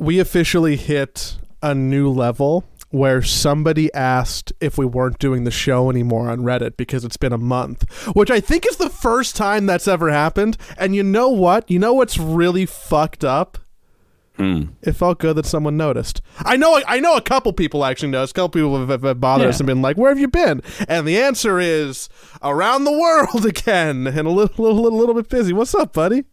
we officially hit a new level where somebody asked if we weren't doing the show anymore on Reddit because it's been a month, which I think is the first time that's ever happened. And you know what? You know what's really fucked up? Hmm. It felt good that someone noticed. I know. I know a couple people actually noticed. A couple people have, have bothered us and been like, "Where have you been?" And the answer is around the world again, and a little, little, little, little bit busy. What's up, buddy?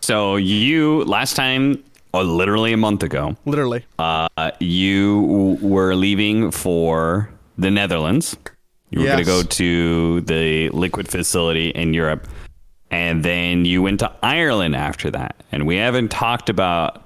So you last time, or literally a month ago, Literally. uh, you were leaving for the Netherlands. You were Yes. going to go to the liquid facility in Europe, and then you went to Ireland after that. And we haven't talked about.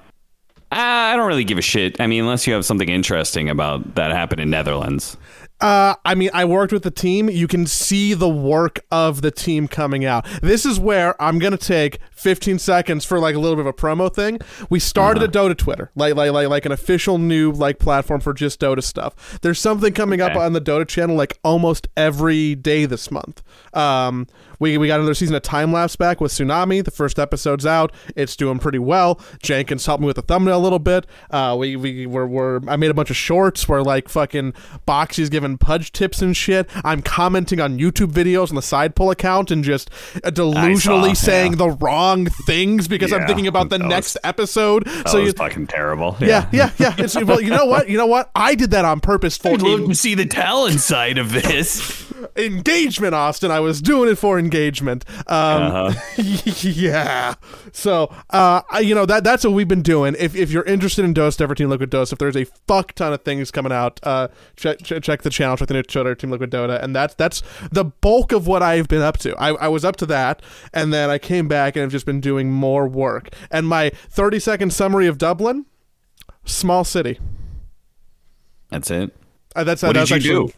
I don't really give a shit. I mean, unless you have something interesting about that happened in Netherlands. Uh, I mean, I worked with the team. You can see the work of the team coming out. This is where I'm gonna take 15 seconds for like a little bit of a promo thing. We started a Dota Twitter, like like like like an official new like platform for just Dota stuff. There's something coming up on the Dota channel like almost every day this month. Um, we we got another season of time lapse back with Tsunami. The first episode's out. It's doing pretty well. Jenkins helped me with the thumbnail a little bit. Uh, we we were, were I made a bunch of shorts where like fucking Boxi's giving pudge tips and shit. I'm commenting on YouTube videos on the side pull account and just uh, delusionally yeah. saying the wrong things because I'm thinking about the that was- next episode. That so was you, fucking terrible. yeah, yeah, yeah. It's, well, you know what? You know what? I did that on purpose for I'd love to see the talent side of this. engagement, Austin. I was doing it for engagement. Um, yeah. So, uh, I, you know that that's what we've been doing. If, if you're interested in Dota, Ever Team Liquid Dota, if there's a fuck ton of things coming out, uh, check check, check the channel, check the new Twitter Team Liquid Dota, and that's that's the bulk of what I've been up to. I, I was up to that, and then I came back and I've just been doing more work. And my 30 second summary of Dublin, small city. That's it. Uh, that's What that's did you actually-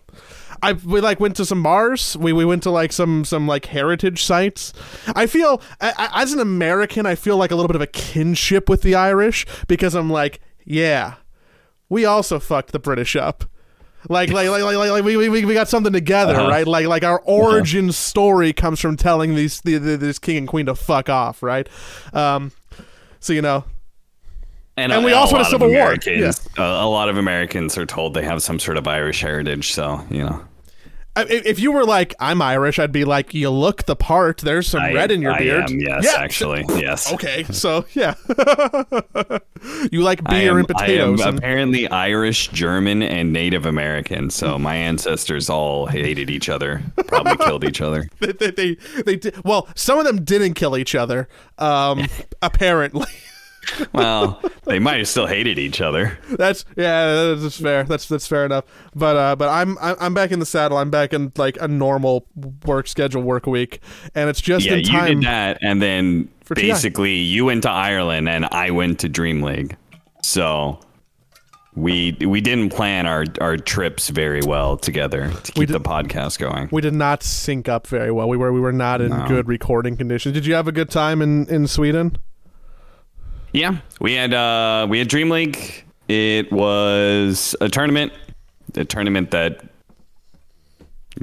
I we like went to some bars. We we went to like some some like heritage sites. I feel I, I, as an American, I feel like a little bit of a kinship with the Irish because I'm like, yeah, we also fucked the British up. Like like like like, like, we, we we got something together, Uh-huh. right? Like like our origin story comes from telling these the, the, this king and queen to fuck off, right? Um, so you know, And we a also had a Civil War. Americans- A, a lot of Americans are told they have some sort of Irish heritage, so you know. If you were like I'm Irish, I'd be like, you look the part. There's some I- red in your I beard. am, yes, yeah, actually, yes. Okay, so yeah, you like beer am, and potatoes. I am and- apparently Irish, German, and Native American. So my ancestors all hated each other, probably killed each other. they, they, they, they did, well, some of them didn't kill each other. Um, apparently, Well, they might have still hated each other. that's yeah, that's fair. That's that's fair enough. But uh, but I'm I'm I'm back in the saddle. I'm back in like a normal work schedule, work week, and it's just Yeah, in you time. did that, and then For TI. basically you went to Ireland, and I went to Dream League. So we we didn't plan our our trips very well together to keep the podcast going. We did not sync up very well. We were we were not in good recording conditions. Did you have a good time in in Sweden? Yeah, we had uh we had Dream League. It was a tournament, a tournament that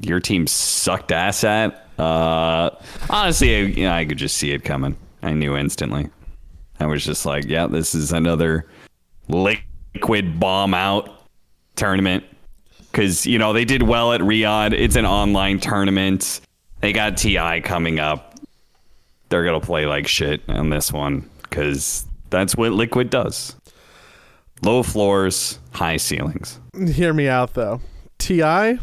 your team sucked ass at. Uh, honestly, I, you know, I could just see it coming. I knew instantly. I was just like, yeah, this is another liquid bomb out tournament. Because, you know, they did well at Riyadh. It's an online tournament. They got TI coming up. They're to play like shit on this one because that's what Liquid does. Low floors, high ceilings. Hear me out though. Ti,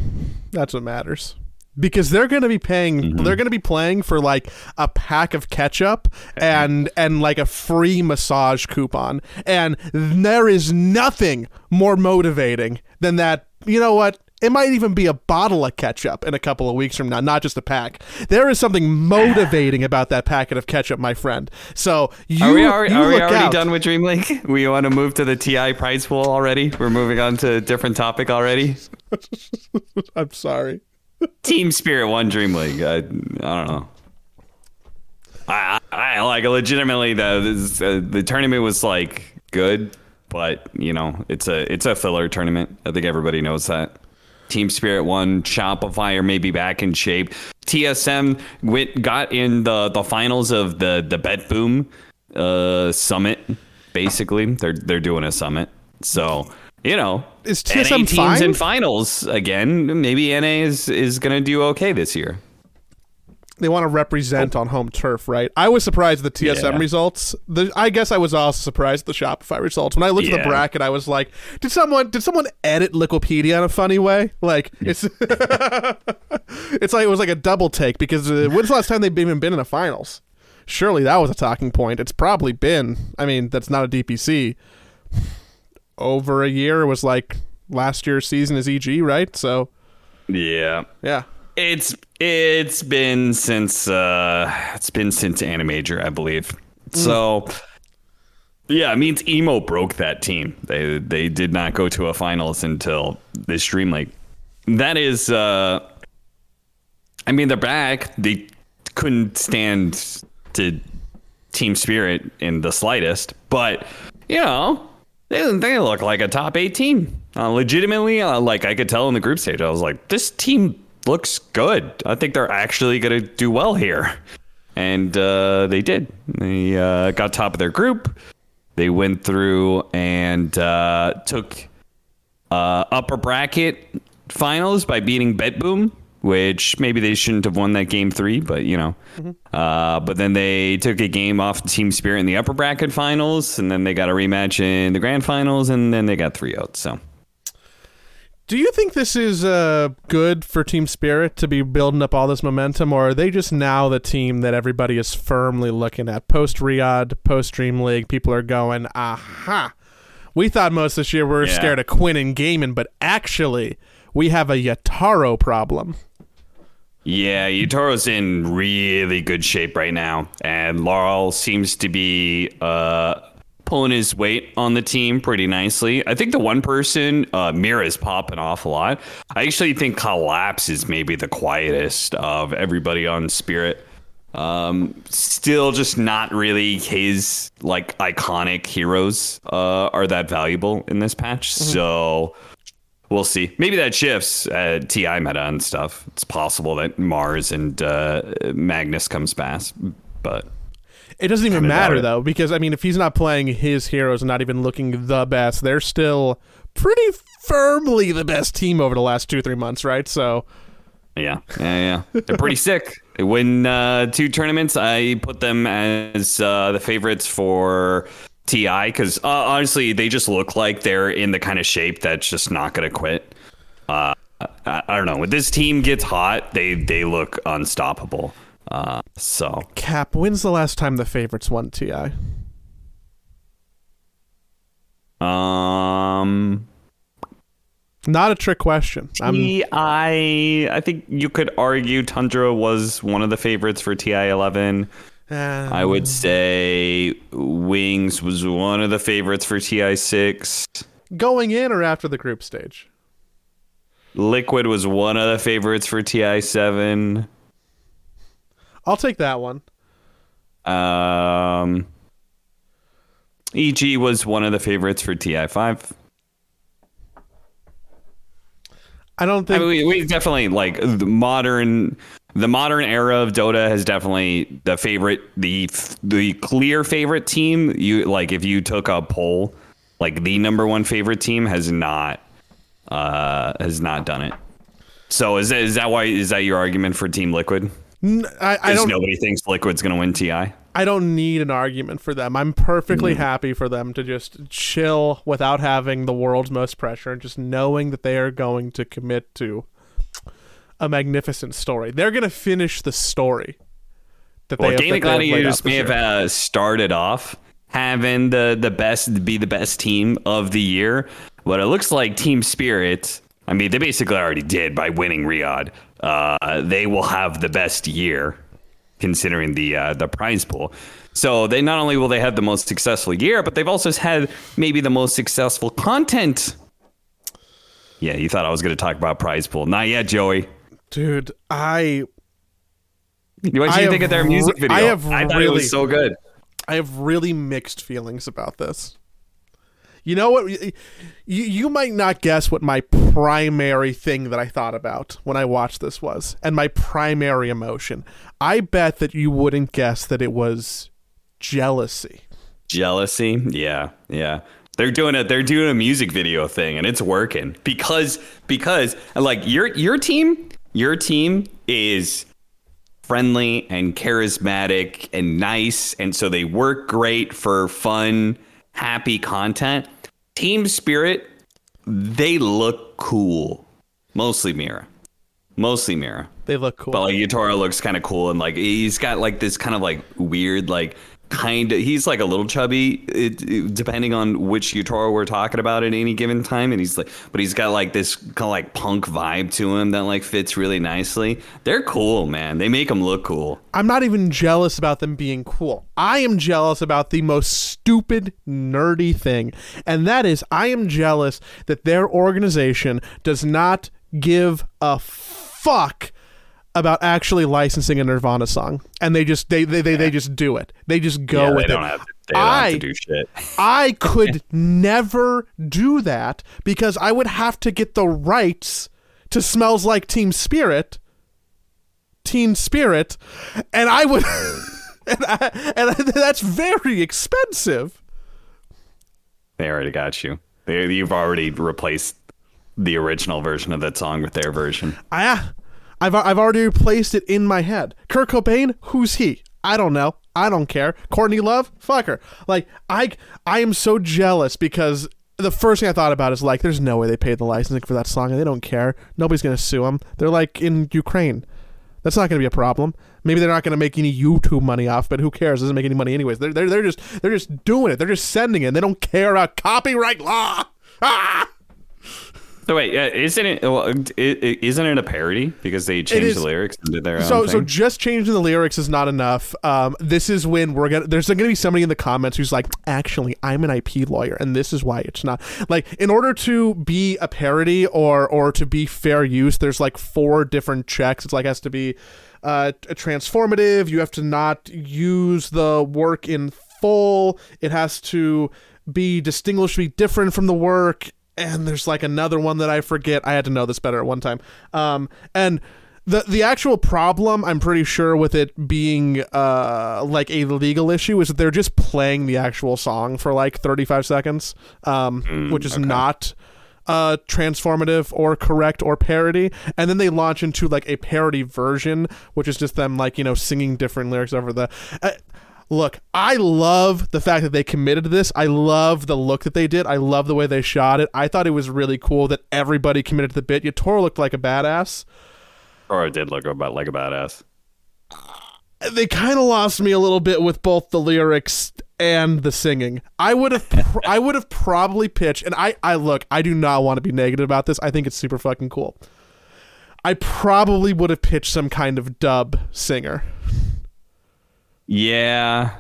that's what matters. Because they're going to be paying, Mm-hmm. they're going to be playing for like a pack of ketchup and and like a free massage coupon, and there is nothing more motivating than that. You know what? It might even be a bottle of ketchup in a couple of weeks from now, not just a pack. There is something motivating about that packet of ketchup, my friend. So you, Are we, already, you are we already out. done with Dream League? We want to move to the TI prize pool already? We're moving on to a different topic already? I'm sorry. Team Spirit won Dream League. I, I don't know. I, I, I like legitimately this, uh, the tournament was like good, but you know it's a it's a filler tournament. I think everybody knows that. Team Spirit won. Shopify are maybe back in shape. TSM went got in the the finals of the the BetBoom uh, Summit. basically. They're they're doing a summit. So, you know, Is NA TSM teams fine? in finals again. Maybe NA is is going to do okay this year. They want to represent on home turf, right? I was surprised at the TSM Yeah. results. The, I guess I was also surprised at the Shopify results. When I looked at the bracket, I was like, did someone did someone edit Liquipedia in a funny way? Like it's it's like it was like a double take because uh, when's the last time they've even been in the finals? Surely that was a talking point. It's probably been. I mean, that's not a DPC. Over a year It was like last year's season is EG, right? So Yeah. yeah. It's it's been since uh it's been since Animajor, I believe. So yeah, it means emo broke that team. They they did not go to a finals until this Dream League. That is uh I mean they're back. They couldn't stand to team spirit in the slightest, but you know, they they look like a top 8 team. Uh, legitimately, uh, like I could tell in the group stage, I was like, this team looks good. I think they're actually going to do well here. And uh, they did. They uh, got top of their group. They went through and uh, took uh, upper bracket finals by beating BetBoom, which maybe they shouldn't have won that game three, but you know. Uh, but then they took a game off Team Spirit in the upper bracket finals, and then they got a rematch in the grand finals, and then they got three outs. So Do you think this is uh, good for Team Spirit to be building up all this momentum, or are they just now the team that everybody is firmly looking at? Post Riyadh, post Dream League, people are going, aha. We thought most this year we were Yeah. scared of Quinn and Gaimin, but actually, we have a Yatoro problem. Yeah, Yatoro's in really good shape right now, and Larl seems to be uh, pulling his weight on the team pretty nicely. I think the one person, uh, is popping off a lot. I actually think Collapse is maybe the quietest of everybody on Spirit. Um, still just not really his like iconic heroes uh, are that valuable in this patch. So we'll see. Maybe that shifts at TI meta and stuff. It's possible that Mars and uh, Magnus comes fast, but It doesn't even matter, it. though, because, I mean, if he's not playing his heroes and not even looking the best, they're still pretty firmly the best team over the last two, three months, right? So. yeah, yeah, yeah. They're pretty sick. They win uh, two tournaments. I put them as uh, the favorites for TI because uh, honestly, they just look like they're in the kind of shape that's just not going to quit. Uh, I, I don't know. When this team gets hot, they they look unstoppable. Uh, so Cap, when's the last time the favorites won TI? um. Not a trick question. I'm, TI, I think you could argue Tundra was one of the favorites for TI 11. uh, I would say Wings was one of the favorites for TI 6. going in or after the group stage. Liquid was one of the favorites for TI 7. I'll take that one. Um, EG was one of the favorites for TI 5. I don't I think. mean, we, we definitely like the modern, the modern era of Dota has definitely the favorite, the the clear favorite team. You like if you took a poll, like the number one favorite team has not, uh, has not done it. So is that is that why is that your argument for Team Liquid? I, I Because don't. nobody thinks Liquid's going to win TI. I don't need an argument for them. I'm perfectly happy for them to just chill without having the world's most pressure and just knowing that they are going to commit to a magnificent story. They're going to finish the story. That Well, they that they Gladiators may have uh, started off having the the best be the best team of the year, but it looks like Team Spirit. I mean, they basically already did by winning Riyadh. Uh, they will have the best year, considering the uh, the prize pool. So they not only will they have the most successful year, but they've also had maybe the most successful content. Yeah, you thought I was going to talk about prize pool? Not yet, Joey. Dude, I What I you think of their music video? I have thought it really- was so good. I have really mixed feelings about this. You know what? You, you might not guess what my primary thing that I thought about when I watched this was, and my primary emotion. I bet that you wouldn't guess that it was jealousy. Jealousy, yeah, yeah. They're doing a they're doing a music video thing, and it's working because because like your your team your team is friendly and charismatic and nice, and so they work great for fun, happy content. Team Spirit, they look cool, mostly Mira, mostly Mira. They look cool. But like Yatoro looks kind of cool and like he's got like this kind of like weird like kind of he's like a little chubby it, it- depending on which Yatoro we're talking about at any given time and he's like but he's got like this kind of like punk vibe to him that like fits really nicely. They're cool, man. They make them look cool. I'm not even jealous about them being cool. I am jealous about the most stupid, nerdy thing. And that is, I am jealous that their organization does not give a fuck about actually licensing a Nirvana song. And they just they they, they, they just do it. They just go yeah, with they it. don't have to, they don't have I- to do shit. I could never do that because I would have to get the rights to Smells Like Team Spirit, Teen Spirit, and I would, and, I, and that's very expensive. They already got you. They, you've already replaced the original version of that song with their version. I, I've I've already replaced it in my head. Kurt Cobain, who's he? I don't know. I don't care. Courtney Love, fuck her. Like I I am so jealous because the first thing I thought about is like, there's no way they paid the licensing for that song, and they don't care. Nobody's gonna sue them. They're like in Ukraine. That's not gonna be a problem. Maybe they're not gonna make any YouTube money off, but who cares? It doesn't make any money anyways. They're they're, they're just they're just doing it. They're just sending it. They don't care about copyright law. Ah! So wait, isn't it, well, it, it? Isn't it a parody? Because they changed the lyrics and did their so own so thing? just changing the lyrics is not enough. Um this is when we're gonna there's gonna be somebody in the comments who's like actually i'm an ip lawyer and this is why it's not like in order to be a parody or or to be fair use there's like four different checks. It's like has to be uh a transformative you have to not use the work in full. It has to be distinguishably different from the work and there's like another one that I forget. I had to know this better at one time. Um, and the the actual problem, I'm pretty sure, with it being uh like a legal issue, is that they're just playing the actual song for like 35 seconds, um, which is not uh transformative or correct or parody and then they launch into like a parody version which is just them like you know singing different lyrics over the uh, look i love the fact that they committed to this i love the look that they did i love the way they shot it i thought it was really cool that everybody committed to the bit Yatoro looked like a badass or it did look about like a badass. they kind of lost me a little bit with both the lyrics and the singing. I would have pr- I would have probably pitched and I I look, I do not want to be negative about this. I think it's super fucking cool. I probably would have pitched some kind of dub singer. Yeah,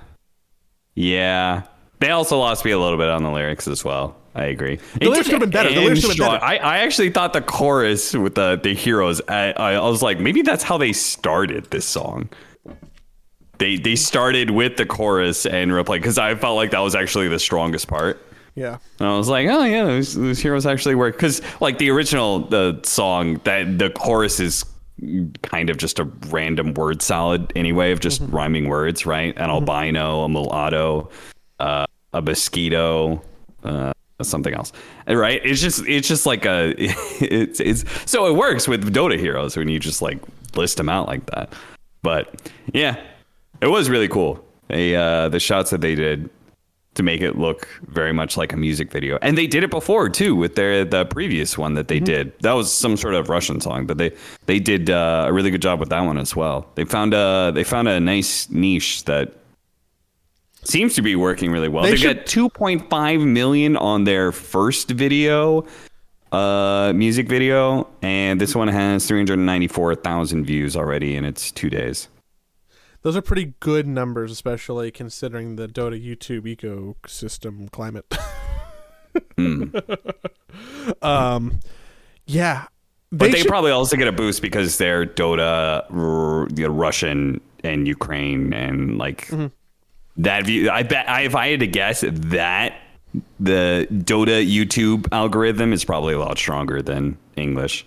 yeah. They also lost me a little bit on the lyrics as well. I agree. The lyrics could've been better. The lyrics could've been better. I, I actually thought the chorus with the the heroes. I, I, I was like, maybe that's how they started this song. They they started with the chorus and replay because I felt like that was actually the strongest part. Yeah. And I was like, oh yeah, those, those heroes actually work because like the original the song that the chorus is kind of just a random word salad anyway of just rhyming words, right? An albino, a mulatto, uh, a mosquito, uh, something else, right? It's just it's just like a it's it's so it works with Dota heroes when you just like list them out like that. But yeah, it was really cool. They uh, the shots that they did to make it look very much like a music video. And they did it before too with their the previous one that they did. That was some sort of Russian song, but they they did uh, a really good job with that one as well. They found a they found a nice niche that seems to be working really well. They They, should- got 2.5 million on their first video uh music video and this one has 394,000 views already in its 2 days. Those are pretty good numbers, especially considering the Dota YouTube ecosystem climate. um, yeah, But they should- probably also get a boost because they're Dota, r- know, Russian, and Ukraine, and like Mm-hmm. that view. I bet I, if I had to guess, that the Dota YouTube algorithm is probably a lot stronger than English.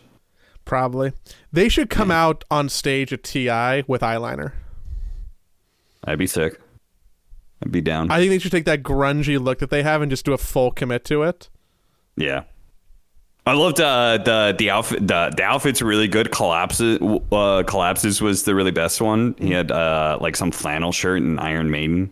probably they should come out on stage at TI with eyeliner. I'd be sick. I'd be down. I think they should take that grungy look that they have and just do a full commit to it. yeah. I loved uh, the the outfit. The, the outfit's really good. Collapses uh, collapses was the really best one. He had uh, like some flannel shirt and Iron Maiden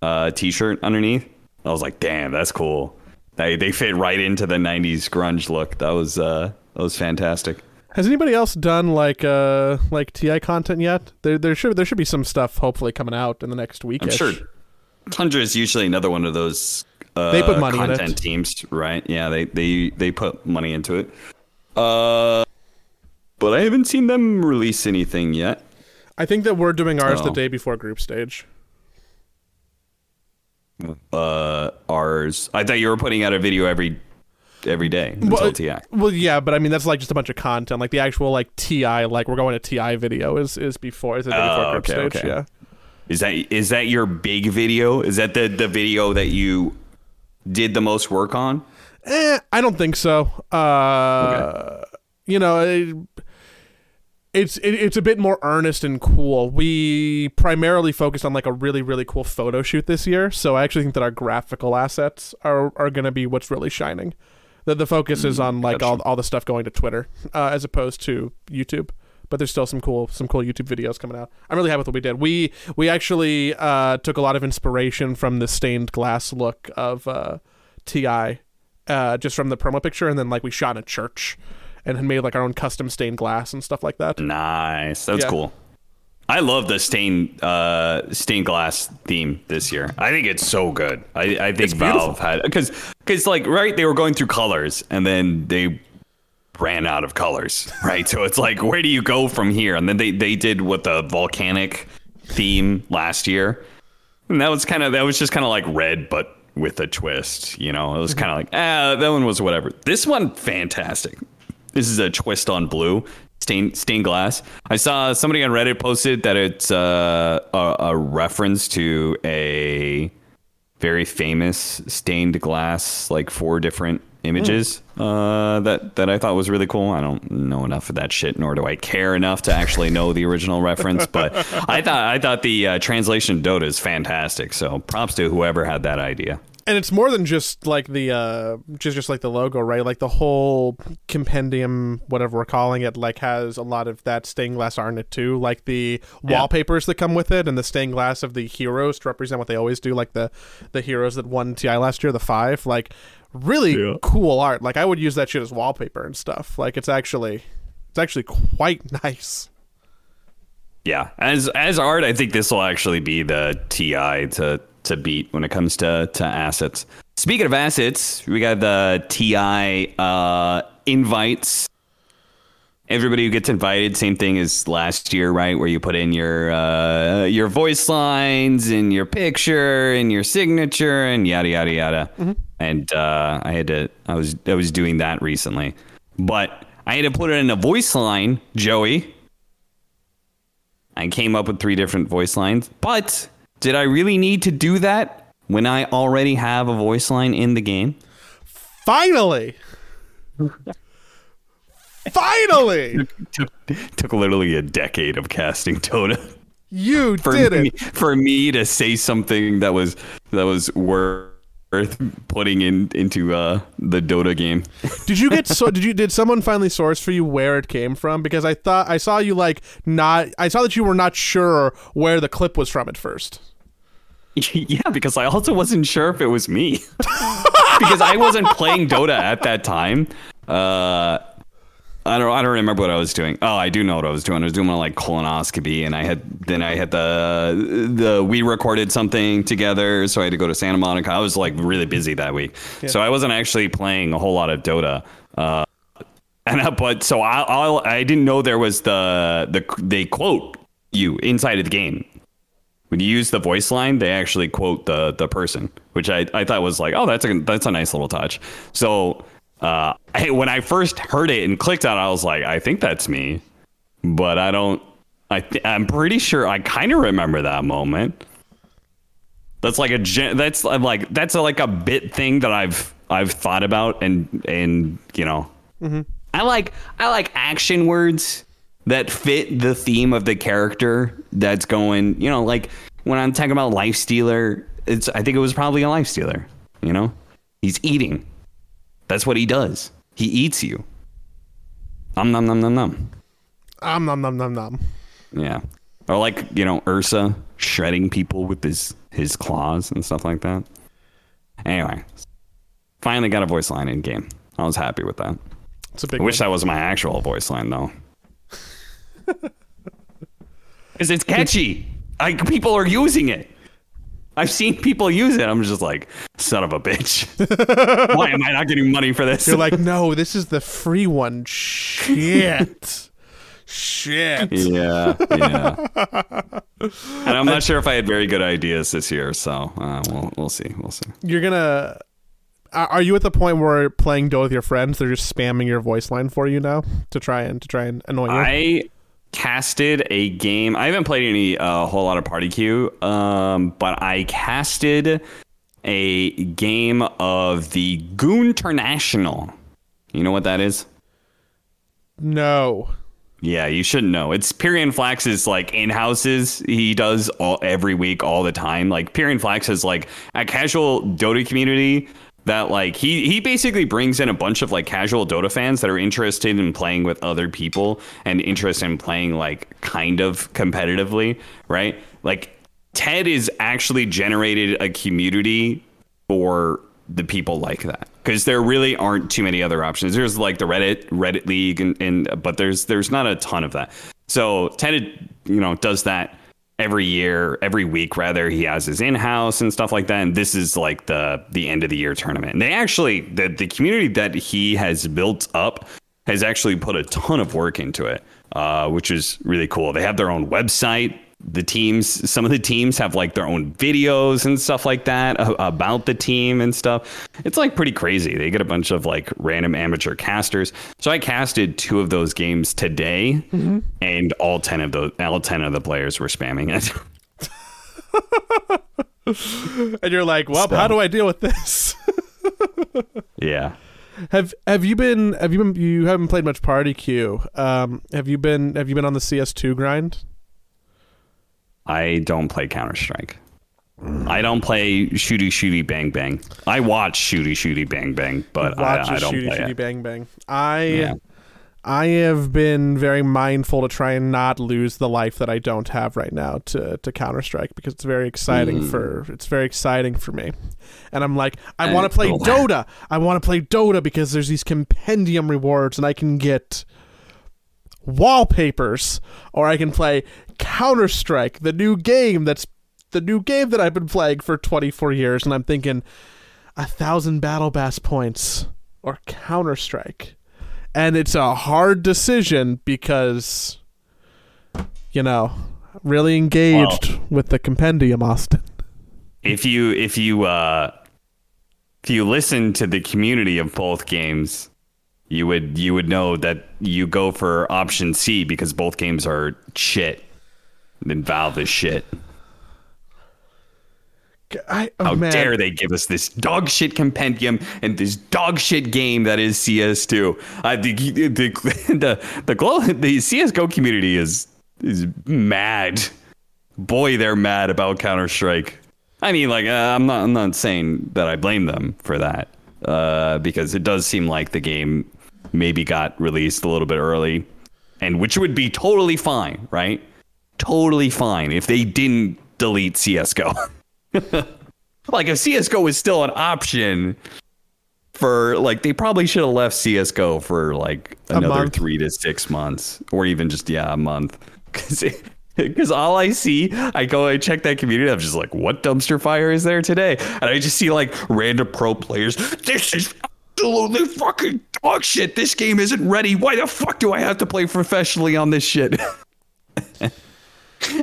uh, t-shirt underneath. I was like, damn, that's cool. They they fit right into the '90s grunge look. That was uh, that was fantastic. Has anybody else done like uh like TI content yet? There there should there should be some stuff hopefully coming out in the next week. I'm sure Tundra is usually another one of those uh, They put money content teams, right? Yeah, they they they put money into it. Uh, but I haven't seen them release anything yet. I think that we're doing ours the Oh. day before group stage. Uh, ours. I thought you were putting out a video every every day until Well, TI. Well, yeah, but I mean that's like just a bunch of content. Like the actual like TI, like we're going to TI video is is before is day before Oh, okay, stage. okay. Yeah. Is that is that your big video? Is that the the video that you did the most work on? Eh, I don't think so. Uh, You know, it, it's it, it's a bit more earnest and cool. We primarily focused on like a really really cool photo shoot this year, so I actually think that our graphical assets are are going to be what's really shining. That the focus is on like all, all the stuff going to Twitter uh, as opposed to YouTube. But there's still some cool some cool YouTube videos coming out. I'm really happy with what we did. We we actually uh, took a lot of inspiration from the stained glass look of uh, Ti, uh, just from the promo picture, and then like we shot in a church and had made like our own custom stained glass and stuff like that. Nice. That's Yeah. cool. I love the stained uh, stained glass theme this year. I think it's so good. I, I think Valve had because because like right they were going through colors and then they ran out of colors right. so it's like where do you go from here? And then they they did what the volcanic theme last year, and that was kind of that was just kind of like red but with a twist. You know, it was kind of like ah that one was whatever. This one fantastic. This is a twist on blue stained stained glass. I saw somebody on Reddit posted that it's uh, a, a reference to a very famous stained glass, like four different images uh, that that I thought was really cool. I don't know enough of that shit, nor do I care enough to actually know the original reference. But I thought I thought the uh, translation Dota is fantastic. So props to whoever had that idea. And it's more than just like the uh just just like the logo right? Like the whole compendium whatever we're calling it like has a lot of that stained glass art in it too. Like the wallpapers that come with it and the stained glass of the heroes to represent what they always do like the the heroes that won ti last year the five. Like really Yeah. cool art. Like i would use that shit as wallpaper and stuff. Like it's actually it's actually quite nice. Yeah, as as art, I think this will actually be the TI to to beat when it comes to to assets. Speaking of assets, we got the TI uh, invites. Everybody who gets invited, same thing as last year, right? Where you put in your uh, your voice lines and your picture and your signature and yada yada yada. And uh, I had to, I was I was doing that recently, but I had to put it in a voice line, Joey. I came up with three different voice lines, but did I really need to do that when I already have a voice line in the game? finally finally took, took literally a decade of casting Dota you for did me, it for me to say something that was that was worth putting in into uh, the Dota game. Did you get so? Did you? Did someone finally source for you where it came from? Because I thought I saw you like not. I saw that you were not sure where the clip was from at first. yeah, because I also wasn't sure if it was me. because I wasn't playing Dota at that time. Uh, I don't. I don't remember what I was doing. Oh, I do know what I was doing. I was doing my like colonoscopy, and I had then I had the the we recorded something together, so I had to go to Santa Monica. I was like really busy that week, so I wasn't actually playing a whole lot of Dota. Uh, and I, but so I I'll, I didn't know there was the the they quote you inside of the game when you use the voice line, they actually quote the the person, which I, I thought was like, oh, that's a that's a nice little touch. So uh, I, when I first heard it and clicked on it, I was like, I think that's me, but I don't. I th- I'm pretty sure I kind of remember that moment. That's like a that's like that's a, like a bit thing that I've I've thought about and and you know I like I like action words that fit the theme of the character that's going, you know, like when I'm talking about Life Stealer, it's I think it was probably a life stealer. You know, he's eating. That's what he does. He eats you. Um num num num num. Um nom nom nom nom. Yeah. Or like you know Ursa shredding people with his his claws and stuff like that. Anyway, finally got a voice line in game. I was happy with that. It's a big I wish that was my actual voice line though. Because it's catchy. Like people are using it. I've seen people use it. I'm just like, son of a bitch. Why am I not getting money for this? You're like, no, this is the free one. Shit. Shit. yeah, yeah. And I'm not sure if I had very good ideas this year, so uh, we'll we'll see. We'll see. You're gonna. Are are you at the point where playing Dota with your friends, they're just spamming your voice line for you now to try and to try and annoy you? I casted a game. I haven't played any a uh, whole lot of Party Queue, um, but I casted a game of the Goon International. You know what that is? no. Yeah, you shouldn't know. It's Pyrion Flax's like in houses. He does all every week, all the time. Like Pyrion Flax has like a casual Dota community that like he he basically brings in a bunch of like casual Dota fans that are interested in playing with other people and interested in playing like kind of competitively, right? Like Ted is actually generated a community for the people like that because there really aren't too many other options. There's like the Reddit Reddit League, and, and but there's there's not a ton of that. So Ted, you know, does that every year, every week rather. He has his in house and stuff like that. And this is like the the end of the year tournament. And they actually the the community that he has built up has actually put a ton of work into it, uh, which is really cool. They have their own website. The teams, some of the teams have like their own videos and stuff like that about the team and stuff. It's like pretty crazy. They get a bunch of like random amateur casters. So I casted two of those games today, and all ten of those, all ten of the players were spamming it. And you're like, well, So- how do I deal with this? yeah. have Have you been Have you been You haven't played much Party Queue. Um, have you been Have you been on the CS2 grind? I don't play Counter Strike. I don't play shooty shooty bang bang. I watch shooty shooty bang bang, but I, I don't shooty play shooty it. bang bang. I Yeah. I have been very mindful to try and not lose the life that I don't have right now to, to Counter Strike because it's very exciting Mm. for it's very exciting for me, and I'm like I want to play Dota. I want to play Dota because there's these compendium rewards and I can get wallpapers, or I can play Counter Strike, the new game that's the new game that I've been playing for 24 years, and I'm thinking a thousand battle pass points or Counter Strike, and it's a hard decision because you know really engaged with the compendium, Austin. If you if you uh if you listen to the community of both games, you would you would know that you go for option C because both games are shit. Then Valve is shit. I, oh, How man. dare they give us this dog shit compendium and this dog shit game that is CS2? Uh, the the the the, the CS:GO community is is mad. Boy, they're mad about Counter Strike. I mean, like uh, I'm not I'm not saying that I blame them for that uh, because it does seem like the game maybe got released a little bit early, and which would be totally fine, right? Totally fine if they didn't delete CS:GO. like if CS:GO was still an option for like they probably should have left CS:GO for like another 3 to 6 months or even just yeah, a month cuz because all I see, I go and check that community. I'm just like, what dumpster fire is there today? And I just see like random pro players. This is absolutely fucking dog shit. This game isn't ready. Why the fuck do I have to play professionally on this shit?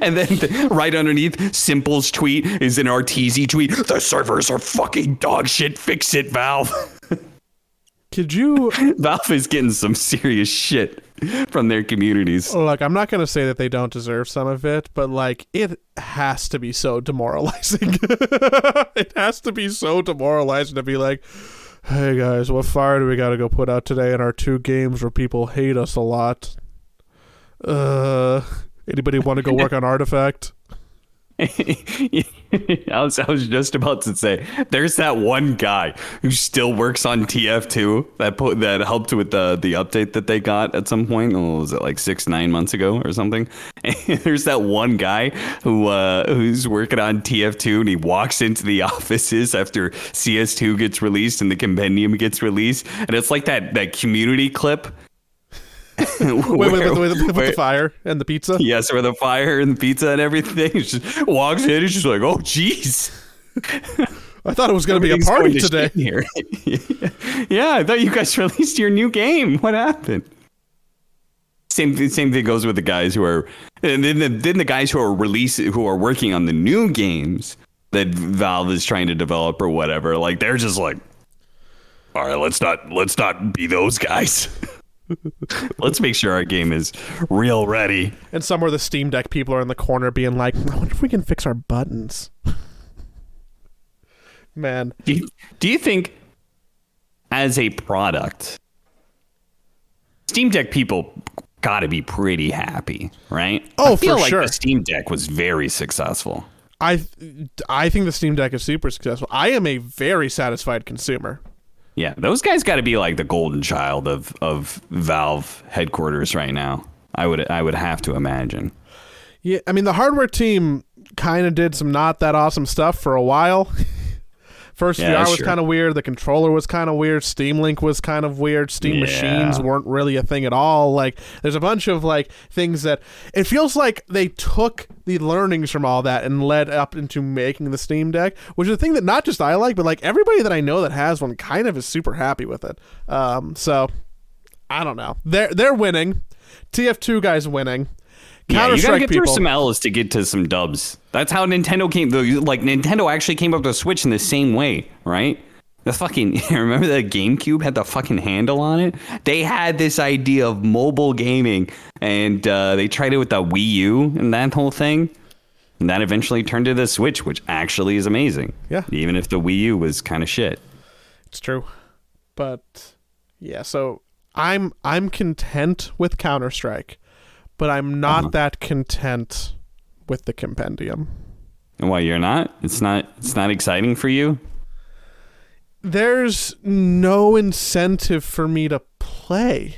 And then the- right underneath, s1mple's tweet is an RTZ tweet. The servers are fucking dog shit. Fix it, Valve. Could you Valve is getting some serious shit from their communities. look? I'm not going to say that they don't deserve some of it, but like it has to be so demoralizing. it has to be so demoralizing to be like, "Hey guys, what fire do we got to go put out today in our two games where people hate us a lot?" Uh, anybody want to go work on Artifact? I was I was just about to say there's that one guy who still works on TF2 that put that helped with the the update that they got at some point. Oh, was it like six nine months ago or something? And there's that one guy who uh, who's working on TF2 and he walks into the offices after CS2 gets released and the compendium gets released and it's like that that community clip wait, wait, with, with, with, the fire and the pizza. Yes, with the fire and the pizza and everything. He just walks in. He's just like, "Oh, jeez." I thought it was going to be a party to today. Here. yeah, I thought you guys released your new game. What happened? Same thing, same thing goes with the guys who are, and then the, then the guys who are releasing who are working on the new games that Valve is trying to develop or whatever. Like they're just like, all right, let's not let's not be those guys. Let's make sure our game is real ready. And somewhere the Steam Deck people are in the corner being like, I wonder if we can fix our buttons. Man. Do you, do you think, as a product, Steam Deck people got to be pretty happy, right? Oh, I feel for like sure. the Steam Deck was very successful. I I think the Steam Deck is super successful. I am a very satisfied consumer. Yeah, those guys got to be like the golden child of of Valve headquarters right now. I would I would have to imagine. Yeah, I mean the hardware team kind of did some not that awesome stuff for a while. First Yeah, VR was kind of weird. The controller was kind of weird. Steam Link was kind of weird. Steam Yeah. machines weren't really a thing at all. Like, there's a bunch of like things that it feels like they took the learnings from all that and led up into making the Steam Deck, which is a thing that not just I like, but like everybody that I know that has one kind of is super happy with it. Um, so I don't know. They're they're winning. TF2 guys winning. Yeah, you gotta get people. through some L's to get to some dubs. That's how Nintendo came. Like Nintendo actually came up with a Switch in the same way, right? The fucking remember the GameCube had the fucking handle on it. They had this idea of mobile gaming, and uh, they tried it with the Wii U and that whole thing. And that eventually turned to the Switch, which actually is amazing. Yeah. Even if the Wii U was kind of shit. It's true. But yeah, so I'm I'm content with Counter Strike, but I'm not Uh-huh. that content with the compendium. Why you're not? It's not. It's not exciting for you. There's no incentive for me to play.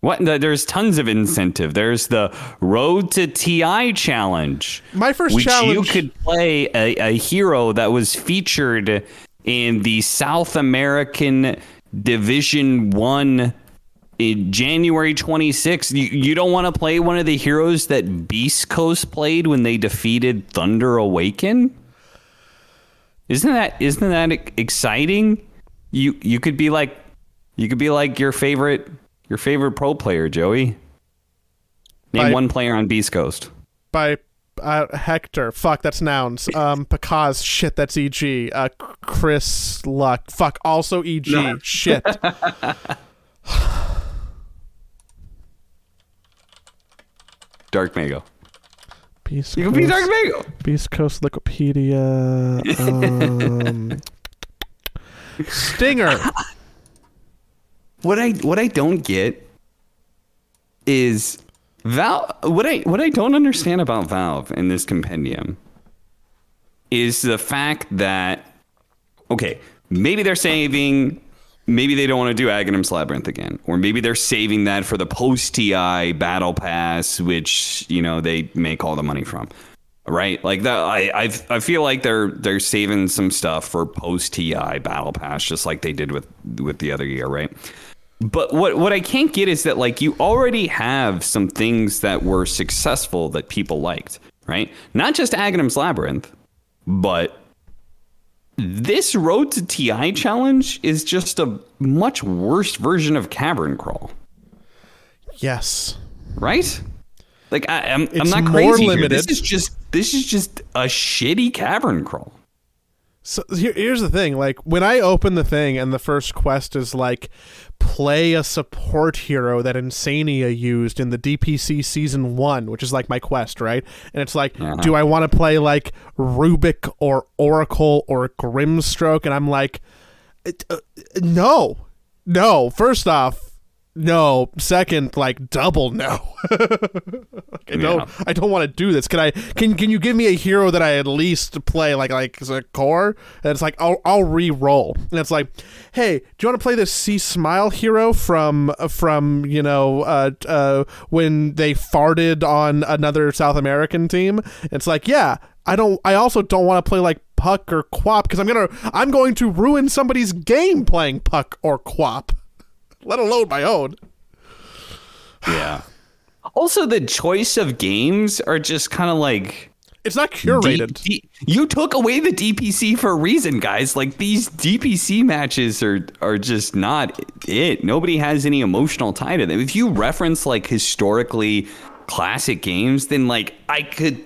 What? There's tons of incentive. There's the Road to TI challenge. My first which challenge you could play a, a hero that was featured in the South American Division One January 26th. You, you don't want to play one of the heroes that Beast Coast played when they defeated Thunder Awaken? Isn't that isn't that exciting? You you could be like you could be like your favorite your favorite pro player, Joey. Name By- one player on Beast Coast. by uh, Hector. Fuck, that's nouns. Um, Pakazs. Shit, that's EG. Uh, Chris Luck. Fuck, also EG. Shit. Dark Mago. Beast You can be Coast- Dark Mago. Beast Coast Wikipedia. Um, Stinger. What I what I don't get is Valve. What I what I don't understand about Valve in this compendium is the fact that okay, maybe they're saving. Maybe they don't want to do Aghanim's Labyrinth again, or maybe they're saving that for the post TI Battle Pass, which you know they make all the money from, right? Like that, I I, I feel like they're they're saving some stuff for post TI Battle Pass, just like they did with with the other year, right? But what what I can't get is that like you already have some things that were successful that people liked, right? Not just Aghanim's Labyrinth, but this Road to TI challenge is just a much worse version of Cavern Crawl, Yes. right? Like I, I'm, I'm It's not crazy. here. This is just this is just a shitty Cavern Crawl. So here, here's the thing: like when I open the thing and the first quest is like, play a support hero that Insania used in the DPC season one, which is like my quest, right? And it's like, Uh-huh. do I want to play like Rubik or Oracle or Grimstroke? And I'm like, it- uh, no, no. First off, no. Second, like double no. like, I don't. Yeah. I don't want to do this. Can I? Can Can you give me a hero that I at least play like like as a core? And it's like I'll I'll re-roll. And it's like, hey, do you want to play this C Smile hero from from you know uh uh when they farted on another South American team? It's like, yeah. I don't. I also don't want to play like Puck or Quap because I'm gonna. I'm going to ruin somebody's game playing Puck or Quap, let alone my own. Yeah. Also, the choice of games are just kind of like It's not curated. D- D- you took away the DPC for a reason, guys. Like these DPC matches are are just not it. Nobody has any emotional tie to them. If you reference like historically classic games, then like I could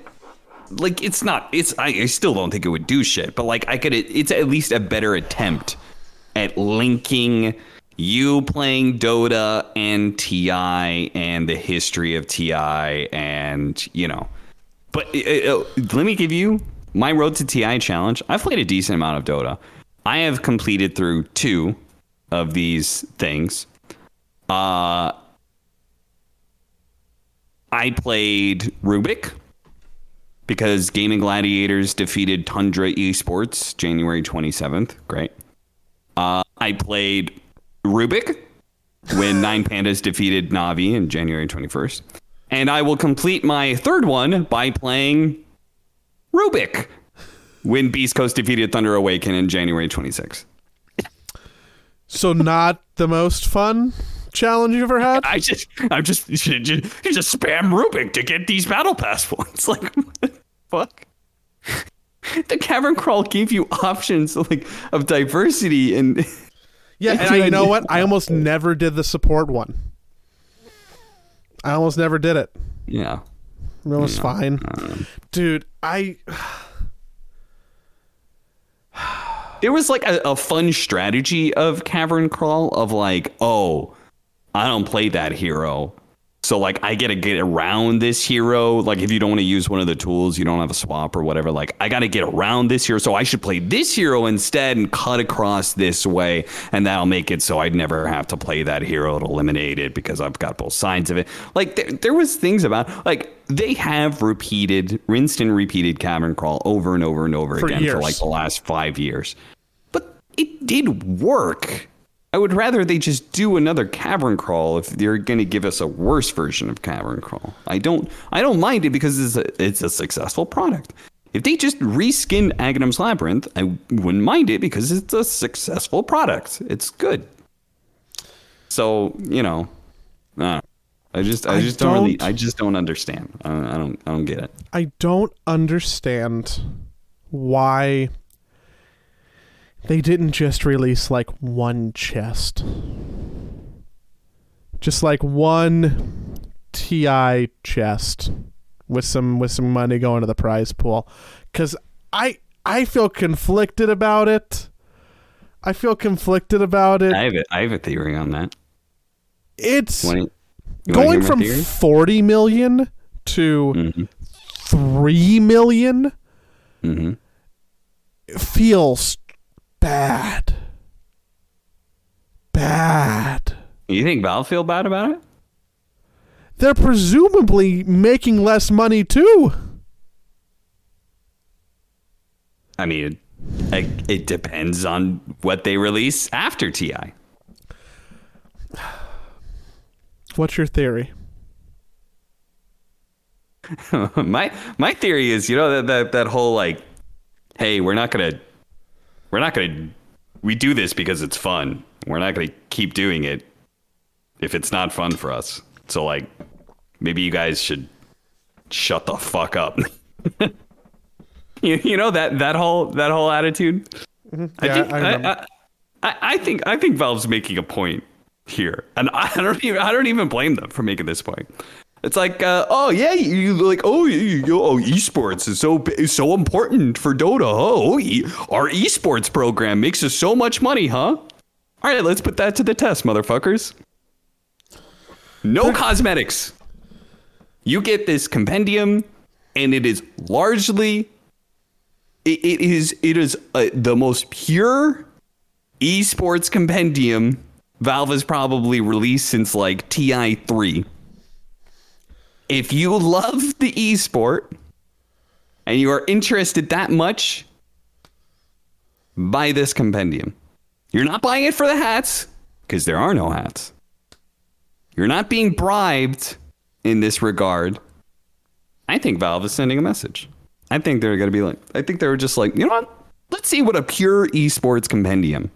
like it's not it's I, I still don't think it would do shit, but like I could it's at least a better attempt at linking you playing Dota and TI and the history of TI and you know but uh, uh, let me give you my road to TI challenge. I've played a decent amount of Dota. I have completed through two of these things. Uh, I played Rubik because Gaimin Gladiators defeated Tundra Esports January 27th. Great. Uh, I played Rubik when Nine Pandas defeated Navi in January 21st. And I will complete my third one by playing Rubik when Beast Coast defeated Thunder Awaken in January 26th. So not the most fun challenge you've ever had. I just, I'm just, you just, you just spam Rubik to get these battle pass points. Like, what the fuck? The cavern crawl gave you options like of diversity and Yeah, and I, you know what? I almost never did the support one. I almost never did it. yeah. It was fine, dude. I There was like a, a fun strategy of cavern crawl of like, oh, I don't play that hero. So like I gotta get around this hero. Like if you don't want to use one of the tools, you don't have a swap or whatever. Like I gotta get around this hero. So I should play this hero instead and cut across this way, and that'll make it so I'd never have to play that hero to eliminate it because I've got both sides of it. Like there, there was things about like they have repeated, rinsed and repeated cavern crawl over and over and over For again for like the last five years. But it did work. I would rather they just do another cavern crawl if they're going to give us a worse version of cavern crawl. I don't I don't mind it because it's a, it's a successful product. If they just reskin Aghanim's Labyrinth, I wouldn't mind it because it's a successful product. It's good. So, you know, I just I, I just don't, really don't- I just don't understand. I, I don't I don't get it. I don't understand why they didn't just release like one chest. Just like one TI chest with some with some money going to the prize pool cuz I I feel conflicted about it. I feel conflicted about it. I have a, I have a theory on that. It's You wanna- you wanna going from theory? 40 million to Mhm. 3 million Mhm. feels bad. Bad. You think Valve feel bad about it? They're presumably making less money too. I mean, it, it depends on what they release after TI. What's your theory? my my theory is, you know, that, that that whole like, hey, we're not gonna, we're not gonna, we do this because it's fun. We're not gonna keep doing it if it's not fun for us. So like, maybe you guys should shut the fuck up. you, you know that that whole that whole attitude. Mm-hmm. I Yeah, think I I. I, I, I think I think Valve's making a point here, and I don't even I don't even blame them for making this point. It's like, uh, oh yeah, you you like, oh, you, you, oh, esports is so is so important for Dota. Oh, e- our esports program makes us so much money, huh? All right, let's put that to the test, motherfuckers. No cosmetics. You get this compendium, and it is largely it, it is it is uh, the most pure esports compendium Valve has probably released since like TI three. If you love the esport and you are interested that much, buy this compendium. You're not buying it for the hats because there are no hats. You're not being bribed in this regard. I think Valve is sending a message. I think they're going to be like, I think they were just like, you know what? Let's see what a pure esports compendium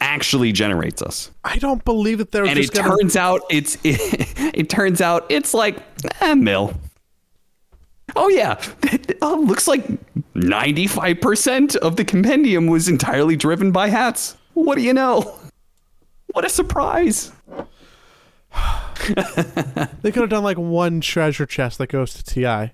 actually generates us. I don't believe that they're And it gonna. turns out it's it, it turns out it's like eh, a mill. Oh yeah, oh, looks like ninety five percent of the compendium was entirely driven by hats. What do you know? What a surprise! They could have done like one treasure chest that goes to Ti,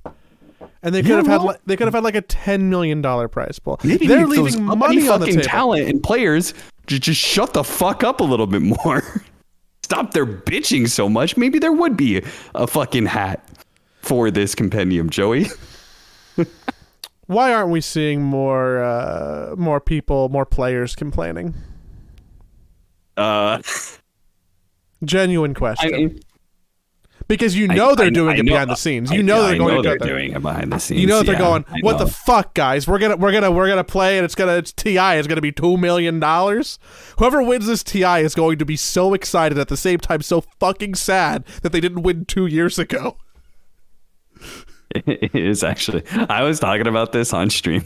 and they could have had well- like, they could have had like a ten million dollar prize pool. They're leaving money on the table. talent and players just, just shut the fuck up a little bit more. Stop their bitching so much. Maybe there would be a fucking hat for this compendium, Joey. Why aren't we seeing more uh, more people, more players complaining? Uh, Genuine I question. mean, because you I- know they're I- doing I it know- behind the scenes. You I- know they're going know to they're doing it behind the scenes. You know they're going. What the fuck, guys? We're gonna we're gonna we're gonna play, and it's gonna it's Ti. It's gonna be two million dollars. Whoever wins this Ti is going to be so excited at the same time, so fucking sad that they didn't win two years ago. It is actually. I was talking about this on stream.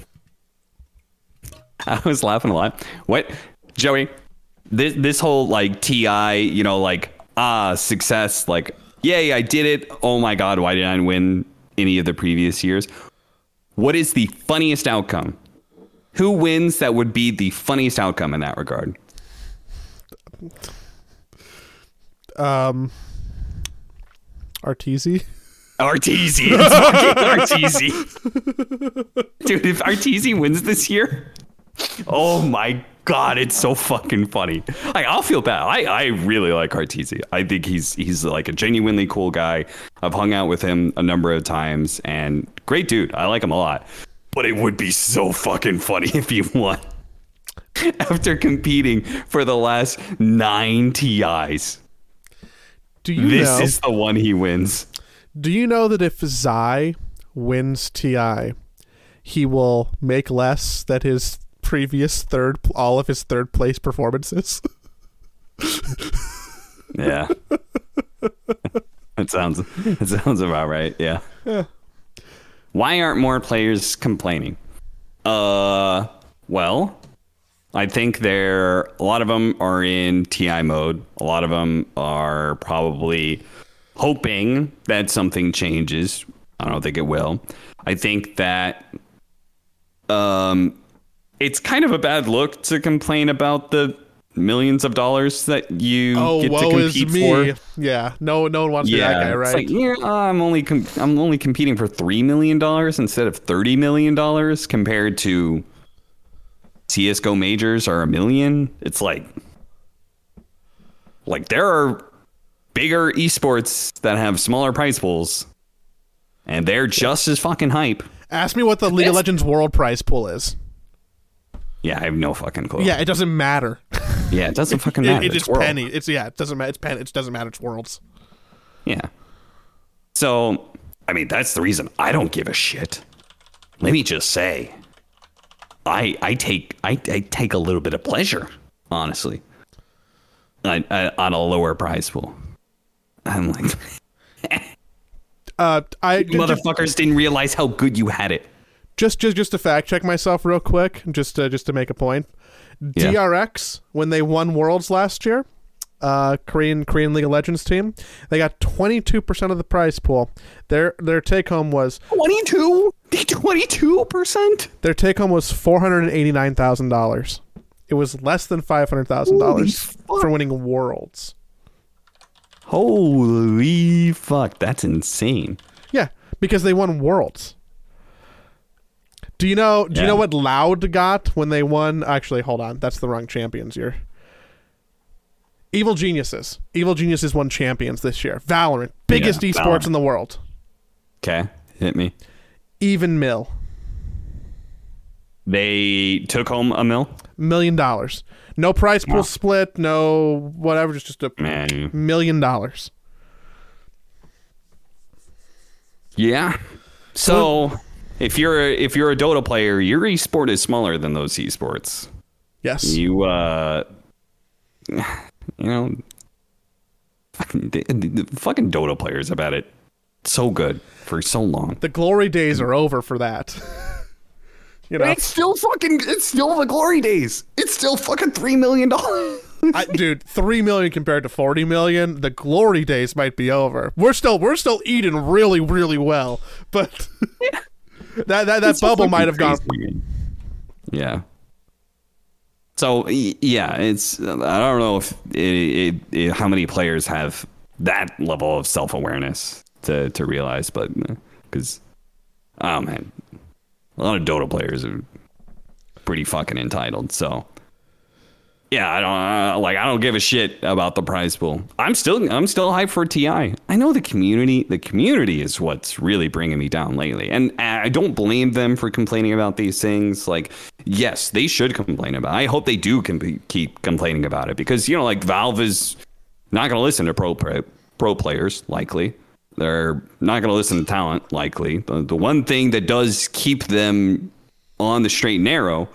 I was laughing a lot. What, Joey? This this whole like Ti, you know, like ah success, like yay, I did it. Oh my god, why didn't I win any of the previous years? What is the funniest outcome? Who wins? That would be the funniest outcome in that regard. Um, Arteezy. Arteezy. Arteezy. Dude, if Arteezy wins this year, oh my god, it's so fucking funny. Like I'll feel bad. I, I really like Arteezy. I think he's he's like a genuinely cool guy. I've hung out with him a number of times and great dude. I like him a lot. But it would be so fucking funny if he won. After competing for the last nine TIs. Do you This know? is the one he wins. do you know that if Zai wins Ti, he will make less than his previous third, all of his third place performances? Yeah. it sounds it sounds about right. Yeah. Why aren't more players complaining? Uh, well, I think there a lot of them are in TI mode. A lot of them are probably hoping that something changes. I don't think it will. I think that um it's kind of a bad look to complain about the millions of dollars that you Oh, get to woe is compete me. for. Yeah, no, no one wants to be that guy, it's right? like, yeah, I'm only com- I'm only competing for three million dollars instead of thirty million dollars compared to CS:GO majors are a million. It's like, like there are bigger esports that have smaller prize pools, and they're just as fucking hype. Ask me what the League of Legends World Prize pool is. Yeah, I have no fucking clue. Yeah, it doesn't matter. yeah, it doesn't fucking It, matter. it It's just world. penny. It's yeah, it doesn't matter. It's pen. It doesn't matter. It's worlds. Yeah. So, I mean, that's the reason I don't give a shit. Let me just say, I I take I, I take a little bit of pleasure, honestly, I, uh, on a lower prize pool. I'm like, Uh, I you j- j- motherfuckers didn't realize how good you had it. Just just just to fact check myself real quick, just to, just to make a point. Yeah. DRX when they won Worlds last year, uh, Korean Korean League of Legends team, they got twenty two percent of the prize pool. Their their take home was 22? 22%? their take home was four hundred and eighty nine thousand dollars. It was less than five hundred thousand dollars for winning Worlds. Holy fuck, that's insane. Yeah, because they won Worlds. Do you know? Do you know what Loud got when they won? Actually, hold on, that's the wrong champions year. Evil Geniuses. Evil Geniuses won champions this year. Valorant, biggest Yeah, esports Valorant. in the world. Okay, hit me. Even Mill. They took home a mill. Million dollars. No prize pool split. No whatever. Just just a Man, million dollars. yeah. So if you're a, if you're a Dota player, your esport is smaller than those esports. Yes. You uh, you know, fucking the, the fucking Dota players about it so good for so long. The glory days are over for that. you know, It's still fucking. It's still the glory days. It's still fucking three million dollars. I, dude, three million compared to forty million. The glory days might be over. We're still we're still eating really really well, but that that, that bubble might have gone. Yeah. So yeah, it's I don't know if it, it, it, how many players have that level of self awareness to to realize, but uh, because oh man, a lot of Dota players are pretty fucking entitled. So yeah, I don't uh, like. I don't give a shit about the prize pool. I'm still, I'm still hyped for Ti. I know the community. The community is what's really bringing me down lately, and I don't blame them for complaining about these things. Like, yes, they should complain about. It. I hope they do com- keep complaining about it because you know, like Valve is not going to listen to pro pro, pro players. Likely, they're not going to listen to talent. Likely, the, the one thing that does keep them on the straight and narrow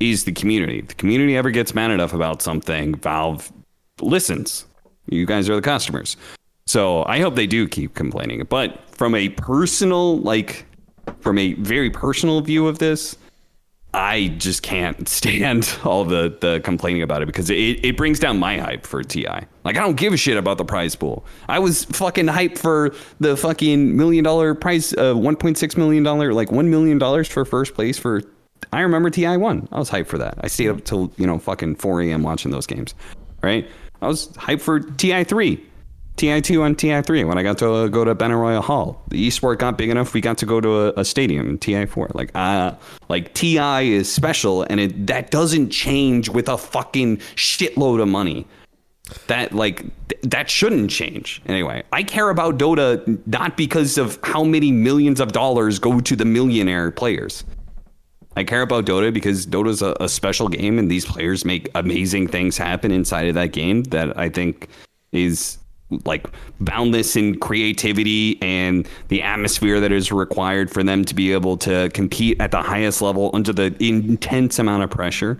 is the community. If the community ever gets mad enough about something, Valve listens. You guys are the customers. So I hope they do keep complaining. But from a personal, like, from a very personal view of this, I just can't stand all the, the complaining about it because it, it brings down my hype for TI. Like, I don't give a shit about the prize pool. I was fucking hyped for the fucking million dollar prize, uh, $1.6 million, like $1 million for first place for I remember TI one. I was hyped for that. I stayed up till you know fucking 4 a.m. watching those games. Right? I was hyped for TI three, TI two and TI three when I got to go to Benaroya Hall. The esport got big enough. We got to go to a, a stadium in TI four. Like uh like TI is special, and it that doesn't change with a fucking shitload of money. That like th- that shouldn't change. Anyway, I care about Dota not because of how many millions of dollars go to the millionaire players. I care about Dota because Dota's a, a special game, and these players make amazing things happen inside of that game that I think is like boundless in creativity and the atmosphere that is required for them to be able to compete at the highest level under the intense amount of pressure.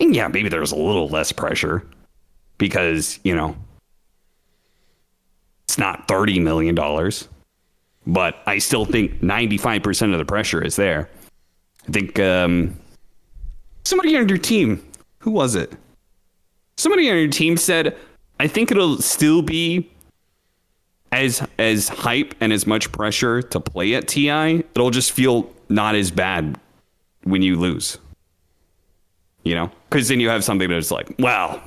And yeah, maybe there's a little less pressure because, you know, it's not $30 million, but I still think 95% of the pressure is there. I think um, somebody on your team, who was it? Somebody on your team said, "I think it'll still be as as hype and as much pressure to play at TI. It'll just feel not as bad when you lose." You know, because then you have something that's like, "Well,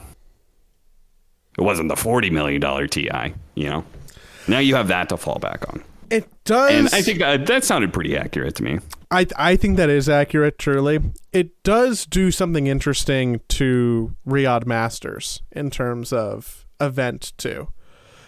it wasn't the forty million dollar TI." You know, now you have that to fall back on. It does. And I think uh, that sounded pretty accurate to me. I I think that is accurate. Truly, it does do something interesting to Riyadh Masters in terms of event too,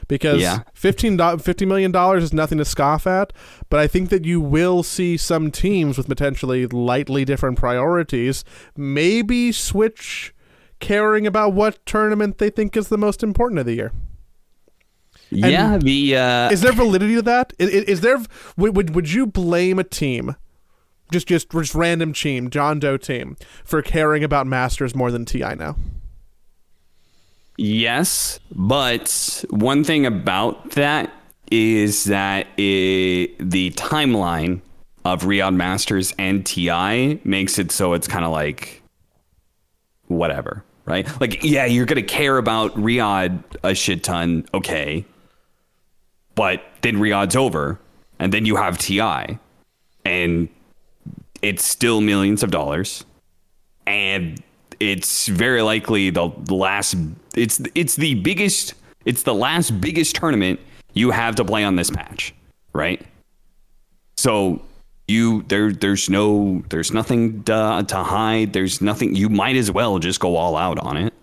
because Yeah. 15 50 million dollars is nothing to scoff at. But I think that you will see some teams with potentially lightly different priorities maybe switch caring about what tournament they think is the most important of the year. Yeah, the uh, Is there validity to that? Is, is there would, would would you blame a team, just just just random team, John Doe team, for caring about Masters more than Ti now? Yes, but one thing about that is that it, the timeline of Riyadh Masters and TI makes it so it's kind of like whatever, right? Like, yeah, you're going to care about Riyadh a shit ton, okay. But then Riyadh's over, and then you have TI, and it's still millions of dollars. And it's very likely the, last it's it's the biggest it's the last biggest tournament you have to play on this patch right? So you there there's no there's nothing to, to hide. There's nothing you might as well just go all out on it.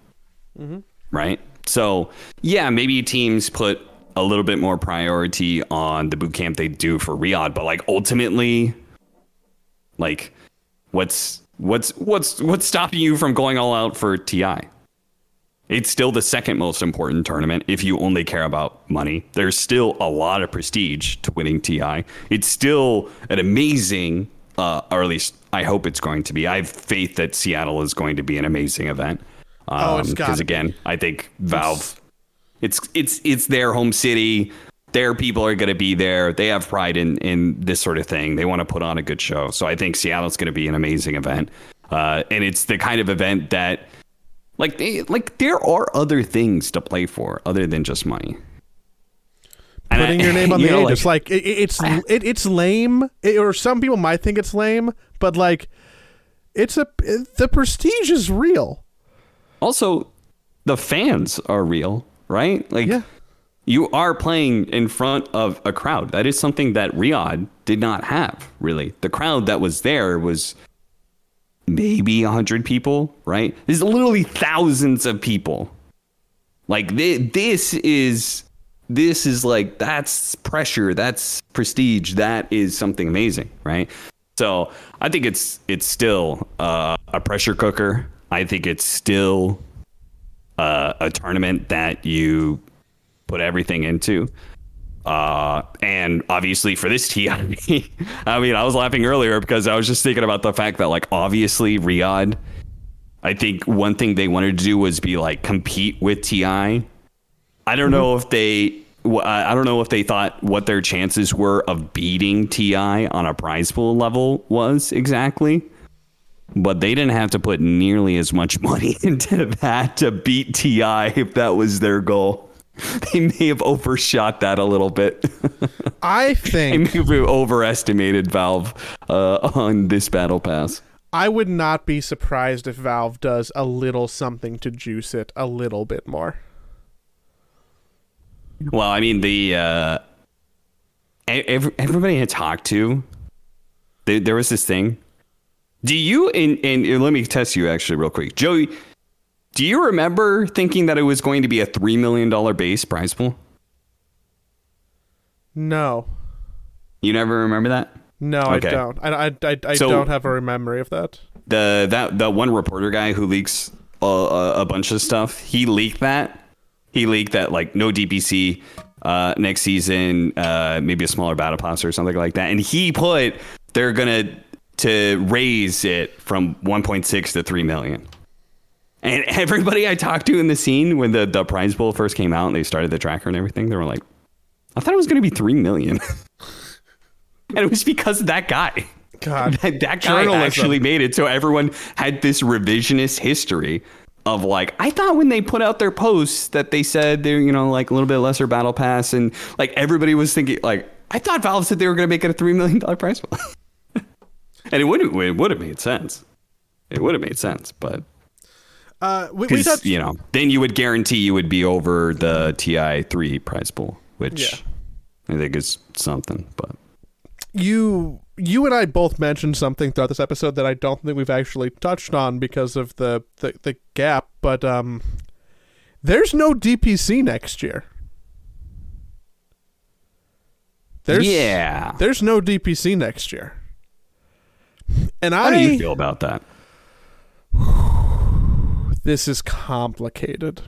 Mm-hmm. Right? So yeah maybe teams put a little bit more priority on the boot camp they do for Riyadh but like ultimately like what's What's what's what's stopping you from going all out for TI? It's still the second most important tournament if you only care about money. There's still a lot of prestige to winning TI. It's still an amazing, uh, or at least I hope it's going to be. I have faith that Seattle is going to be an amazing event. Um, Oh, it's gotta because again, I think Valve, it's it's it's their home city. Their people are going to be there. They have pride in in this sort of thing. They want to put on a good show. So I think Seattle's going to be an amazing event. Uh, and it's the kind of event that like they, like there are other things to play for other than just money. And Putting I- your name on the know, like- it's like it, it- it's it, it's lame, It- or some people might think it's lame, but like it's a the prestige is real. also the fans are real, right? Like Yeah. you are playing in front of a crowd. That is something that Riyadh did not have, really. The crowd that was there was maybe 100 people, right? There's literally thousands of people. Like thi- this is this is like that's pressure, that's prestige, that is something amazing, right? So, I think it's it's still uh, a pressure cooker. I think it's still uh, a tournament that you put everything into. Uh, and obviously for this TI, I mean, I was laughing earlier because I was just thinking about the fact that, like, obviously Riyadh, I think one thing they wanted to do was be like compete with TI. I don't know if they, I don't know if they thought what their chances were of beating TI on a prize pool level was exactly but they didn't have to put nearly as much money into that to beat TI if that was their goal. They may have overshot that a little bit. I they think may have overestimated Valve uh, on this battle pass. I would not be surprised if Valve does a little something to juice it a little bit more. Well, I mean, the uh, e- ev- everybody I talked to, there, there was this thing. Do you and, and let me test you actually real quick, Joey? Do you remember thinking that it was going to be a three million dollar base prize pool? No, You never remember that? no, I don't. I, I, I, I So- don't have a memory of that. the that the one reporter guy who leaks a, a, a bunch of stuff he leaked that he leaked that like no dpc uh next season uh maybe a smaller battle pass or something like that and he put they're gonna to raise it from 1.6 to 3 million and everybody i talked to in the scene when the the prize pool first came out and they started the tracker and everything they were like i thought it was gonna be 3 million and it was because of that guy God, that, that guy actually made it. So everyone had this revisionist history of like, I thought when they put out their posts that they said they're, you know, like a little bit lesser battle pass. And like everybody was thinking, like, I thought Valve said they were going to make it a $3 million price pool. And it would have, it would have made sense. It would have made sense. But uh, we, we touched, you know, then you would guarantee you would be over the TI3 prize pool, which Yeah. I think is something. But you you and I both mentioned something throughout this episode that I don't think we've actually touched on because of the the, the gap, but um there's no DPC next year. There's yeah. there's no DPC next year. And How do you feel about that? this is complicated.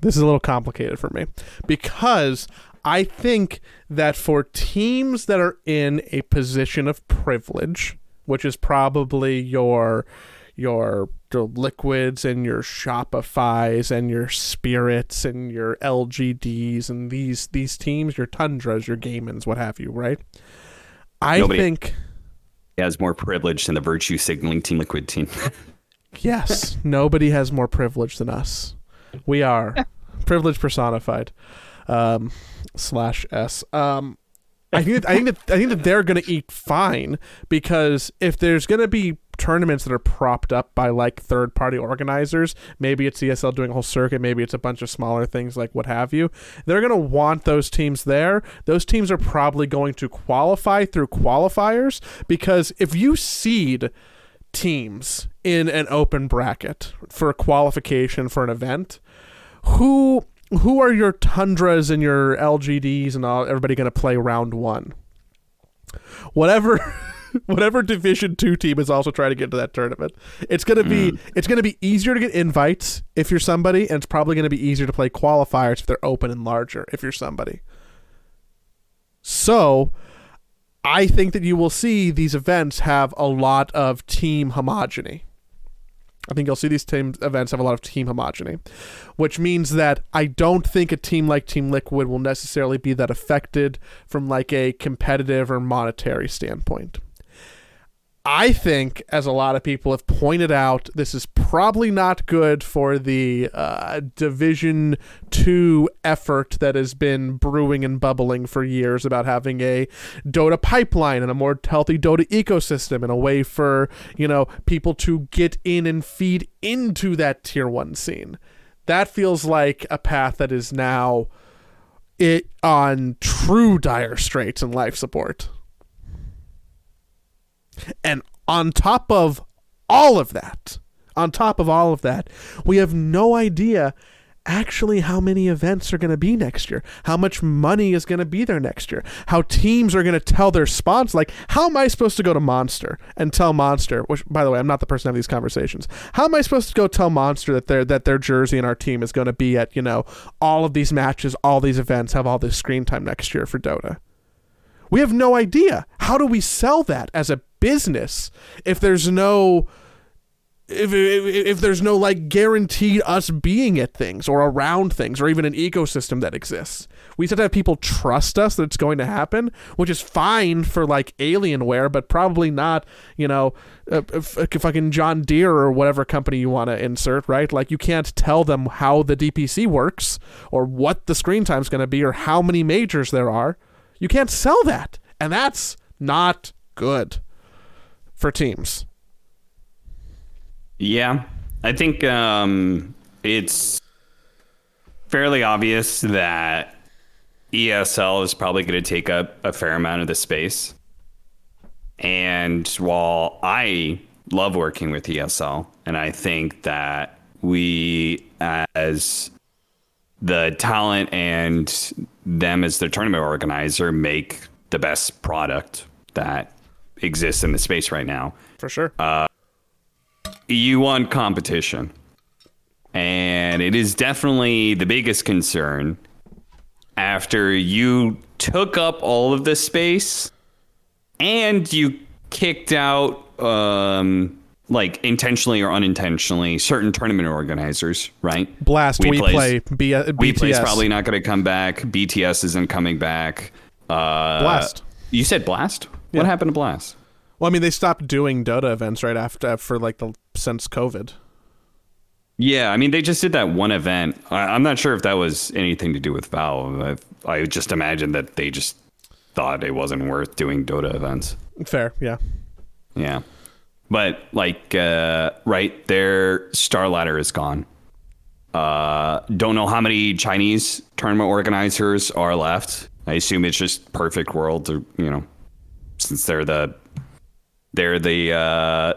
This is a little complicated for me because I think that for teams that are in a position of privilege, which is probably your your, your liquids and your Shopify's and your spirits and your LGDs and these these teams, your tundras, your Gaimins, what have you, right? I Nobody- think has more privilege than the virtue signaling team liquid team. Yes, nobody has more privilege than us. We are privilege personified. Um, slash s. Um, I think that, I think that I think that they're gonna eat fine because if there's gonna be tournaments that are propped up by like third party organizers, maybe it's ESL doing a whole circuit, maybe it's a bunch of smaller things like what have you. They're gonna want those teams there. Those teams are probably going to qualify through qualifiers because if you seed teams in an open bracket for qualification for an event, who who are your tundras and your LGDs and all everybody going to play round 1? Whatever whatever Division Two team is also trying to get into that tournament. It's gonna be mm. it's gonna be easier to get invites if you're somebody, and it's probably gonna be easier to play qualifiers if they're open and larger if you're somebody. So, I think that you will see these events have a lot of team homogeny. I think you'll see these team events have a lot of team homogeny, which means that I don't think a team like Team Liquid will necessarily be that affected from like a competitive or monetary standpoint. I think, as a lot of people have pointed out, this is probably not good for the uh, Division Two effort that has been brewing and bubbling for years about having a Dota pipeline and a more healthy Dota ecosystem and a way for you know people to get in and feed into that Tier One scene. That feels like a path that is now it on true dire straits and life support. And on top of all of that, on top of all of that, we have no idea actually how many events are going to be next year, how much money is going to be there next year, how teams are going to tell their sponsors. Like, how am I supposed to go to Monster and tell Monster? Which, by the way, I'm not the person having these conversations. How am I supposed to go tell Monster that their that their jersey and our team is going to be at you know all of these matches, all these events, have all this screen time next year for Dota? We have no idea. How do we sell that as a business. If there's no if, if, if there's no like guaranteed us being at things or around things or even an ecosystem that exists. We have to have people trust us that it's going to happen which is fine for like alienware but probably not you know uh, fucking john deere or whatever company you want to insert right? Like you can't tell them how the dpc works or what the screen time's going to be or how many majors there are. You can't sell that. And that's not good for teams. Yeah. I think um, it's fairly obvious that ESL is probably going to take up a fair amount of the space. And while I love working with ESL, and I think that we, as the talent and them as the tournament organizer make the best product that exists in the space right now. For sure. Uh, you want competition. And it is definitely the biggest concern after you took up all of the space and you kicked out um, like intentionally or unintentionally, certain tournament organizers, right? Blast, we, play B- uh, BTS. is probably not going to come back. BTS isn't coming back. Uh, Blast. You said Blast. Yeah. What happened to Blast? Well, I mean, they stopped doing Dota events right after for like the since COVID. Yeah, I mean, they just did that one event. I, am not sure if that was anything to do with Valve. I, I just imagine that they just thought it wasn't worth doing Dota events. Fair, yeah. Yeah. But like uh, right their StarLadder is gone. Uh, don't know how many Chinese tournament organizers are left. I assume it's just Perfect World, to you know, since they're the they're the uh,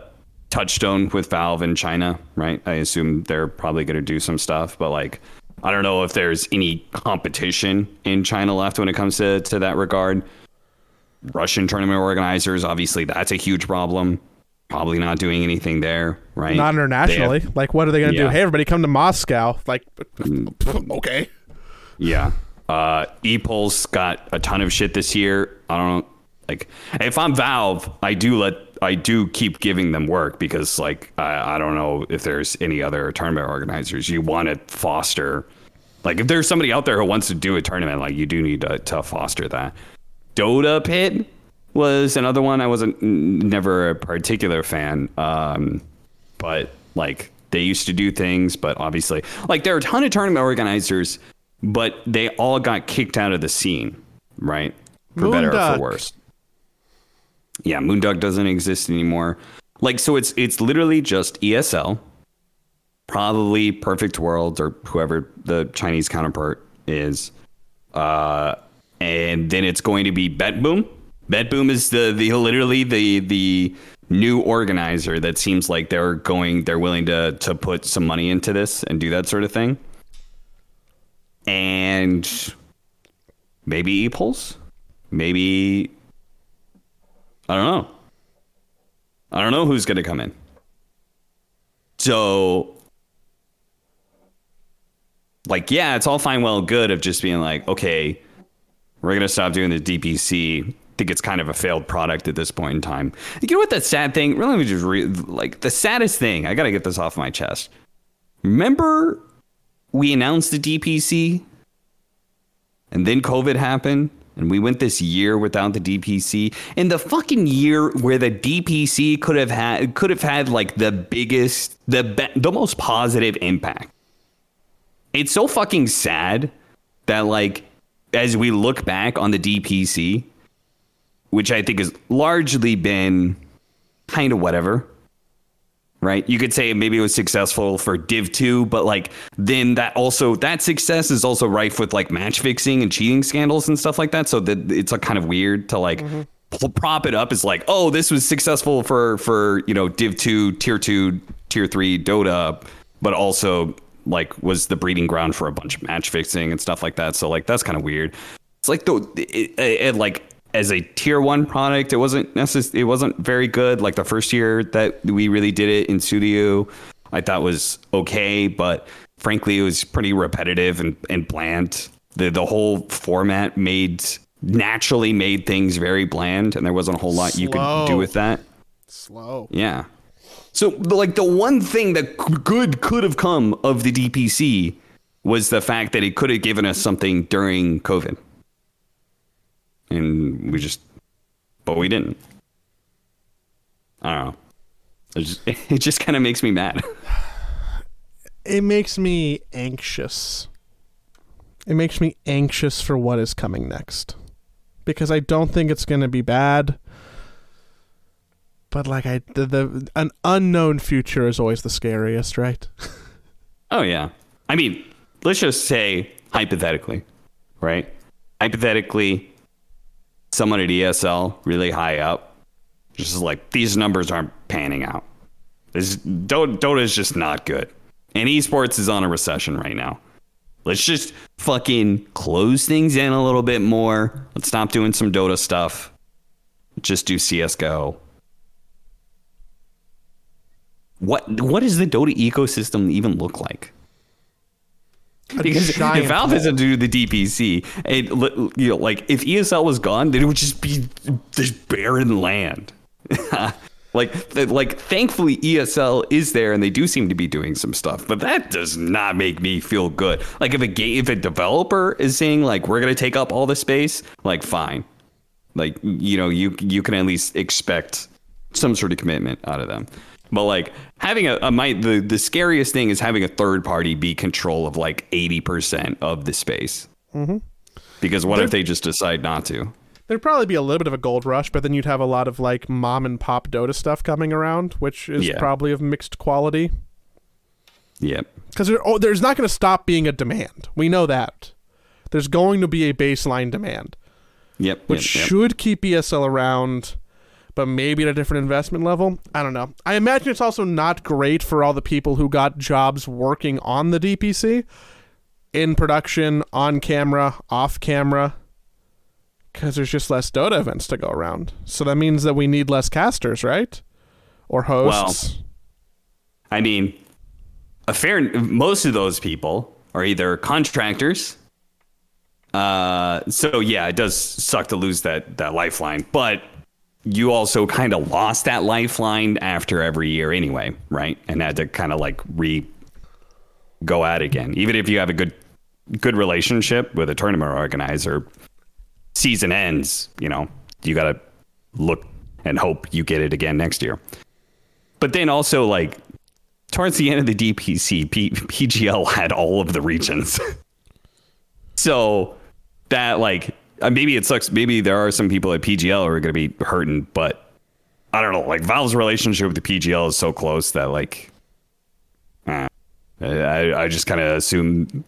touchstone with Valve in China, right? I assume they're probably going to do some stuff, but like I don't know if there's any competition in China left when it comes to to that regard. Russian tournament organizers, obviously, that's a huge problem probably not doing anything there, right? Not internationally. Have, like, what are they going to yeah. do? Hey, everybody, come to Moscow. Like, mm. okay. Yeah. Uh, Epulze got a ton of shit this year. I don't know. Like, if I'm Valve, I do let I do keep giving them work because, like, I, I don't know if there's any other tournament organizers. You want to foster, like, if there's somebody out there who wants to do a tournament, like, you do need to, to foster that. Dota Pit, was another one. I wasn't never a particular fan, um, but like they used to do things. But obviously, like there are a ton of tournament organizers, but they all got kicked out of the scene, right? For better or for worse. Yeah, Moondog doesn't exist anymore. Like so, it's it's literally just ESL, probably Perfect World or whoever the Chinese counterpart is, uh, and then it's going to be BetBoom BetBoom is the the literally the the new organizer that seems like they're going they're willing to to put some money into this and do that sort of thing. And maybe Epulze, maybe I don't know. I don't know who's going to come in. So, like, yeah, it's all fine, well, good of just being like, okay, we're going to stop doing the DPC. I think it's kind of a failed product at this point in time. You know what That sad thing? Really, let me just read, like, the saddest thing, I got to get this off my chest. Remember we announced the DPC and then COVID happened? And we went this year without the DPC. In the fucking year where the DPC could have had could have had like the biggest, the be- the most positive impact. It's so fucking sad that like as we look back on the DPC, which I think has largely been kind of whatever right? You could say maybe it was successful for Div 2, but like then that also that success is also rife with like match fixing and cheating scandals and stuff like that. So that it's a kind of weird to like mm-hmm. prop it up as like, oh, this was successful for for you know Div 2, Tier 2, Tier 3 Dota, but also like was the breeding ground for a bunch of match fixing and stuff like that. So like that's kind of weird. It's like the it, it, it like as a tier one product, it wasn't necessarily it wasn't very good. Like the first year that we really did it in studio, I thought was okay, but frankly, it was pretty repetitive and, and bland. The the whole format made naturally made things very bland, and there wasn't a whole lot Slow. you could do with that. Slow. Yeah. So, like the one thing that good could have come of the DPC was the fact that it could have given us something during COVID and we just, but we didn't. I don't know. It just, it just kind of makes me mad. It makes me anxious. It makes me anxious for what is coming next. Because I don't think it's going to be bad. But like I the, the an unknown future is always the scariest, right? oh yeah. I mean, let's just say hypothetically, right? Hypothetically, someone at ESL really high up, just like these numbers aren't panning out. This Dota, Dota is just not good, and esports is on a recession right now. Let's just fucking close things in a little bit more. Let's stop doing some Dota stuff. Just do CS:GO. What what does the Dota ecosystem even look like? Because if Valve doesn't do the DPC, it, you know, like if ESL was gone, then it would just be this barren land. like, like thankfully ESL is there, and they do seem to be doing some stuff. But that does not make me feel good. Like if a game, if a developer is saying like we're gonna take up all the space, like fine, like you know you you can at least expect some sort of commitment out of them. But like having a, a my the the scariest thing is having a third party be control of like eighty percent of the space. Mm-hmm. Because what There'd, if they just decide not to? There'd probably be a little bit of a gold rush, but then you'd have a lot of like mom and pop Dota stuff coming around, which is yeah. probably of mixed quality. Yep. Because there, oh, there's not going to stop being a demand. We know that. There's going to be a baseline demand. Yep. Which yep, yep. should keep ESL around but maybe at a different investment level. I don't know. I imagine it's also not great for all the people who got jobs working on the DPC in production, on camera, off camera, because there's just less Dota events to go around. So that means that we need less casters, right? Or hosts. Well, I mean, a fair most of those people are either contractors. Uh, so yeah, it does suck to lose that that lifeline, but you also kind of lost that lifeline after every year anyway, right? And had to kind of like re go at again. Even if you have a good good relationship with a tournament organizer, season ends, you know, you got to look and hope you get it again next year. But then also like towards the end of the DPC, P- PGL had all of the regions. so that like uh, maybe it sucks. Maybe there are some people at PGL who are going to be hurting, but I don't know. Like Valve's relationship with the PGL is so close that like, eh, I I just kind of assume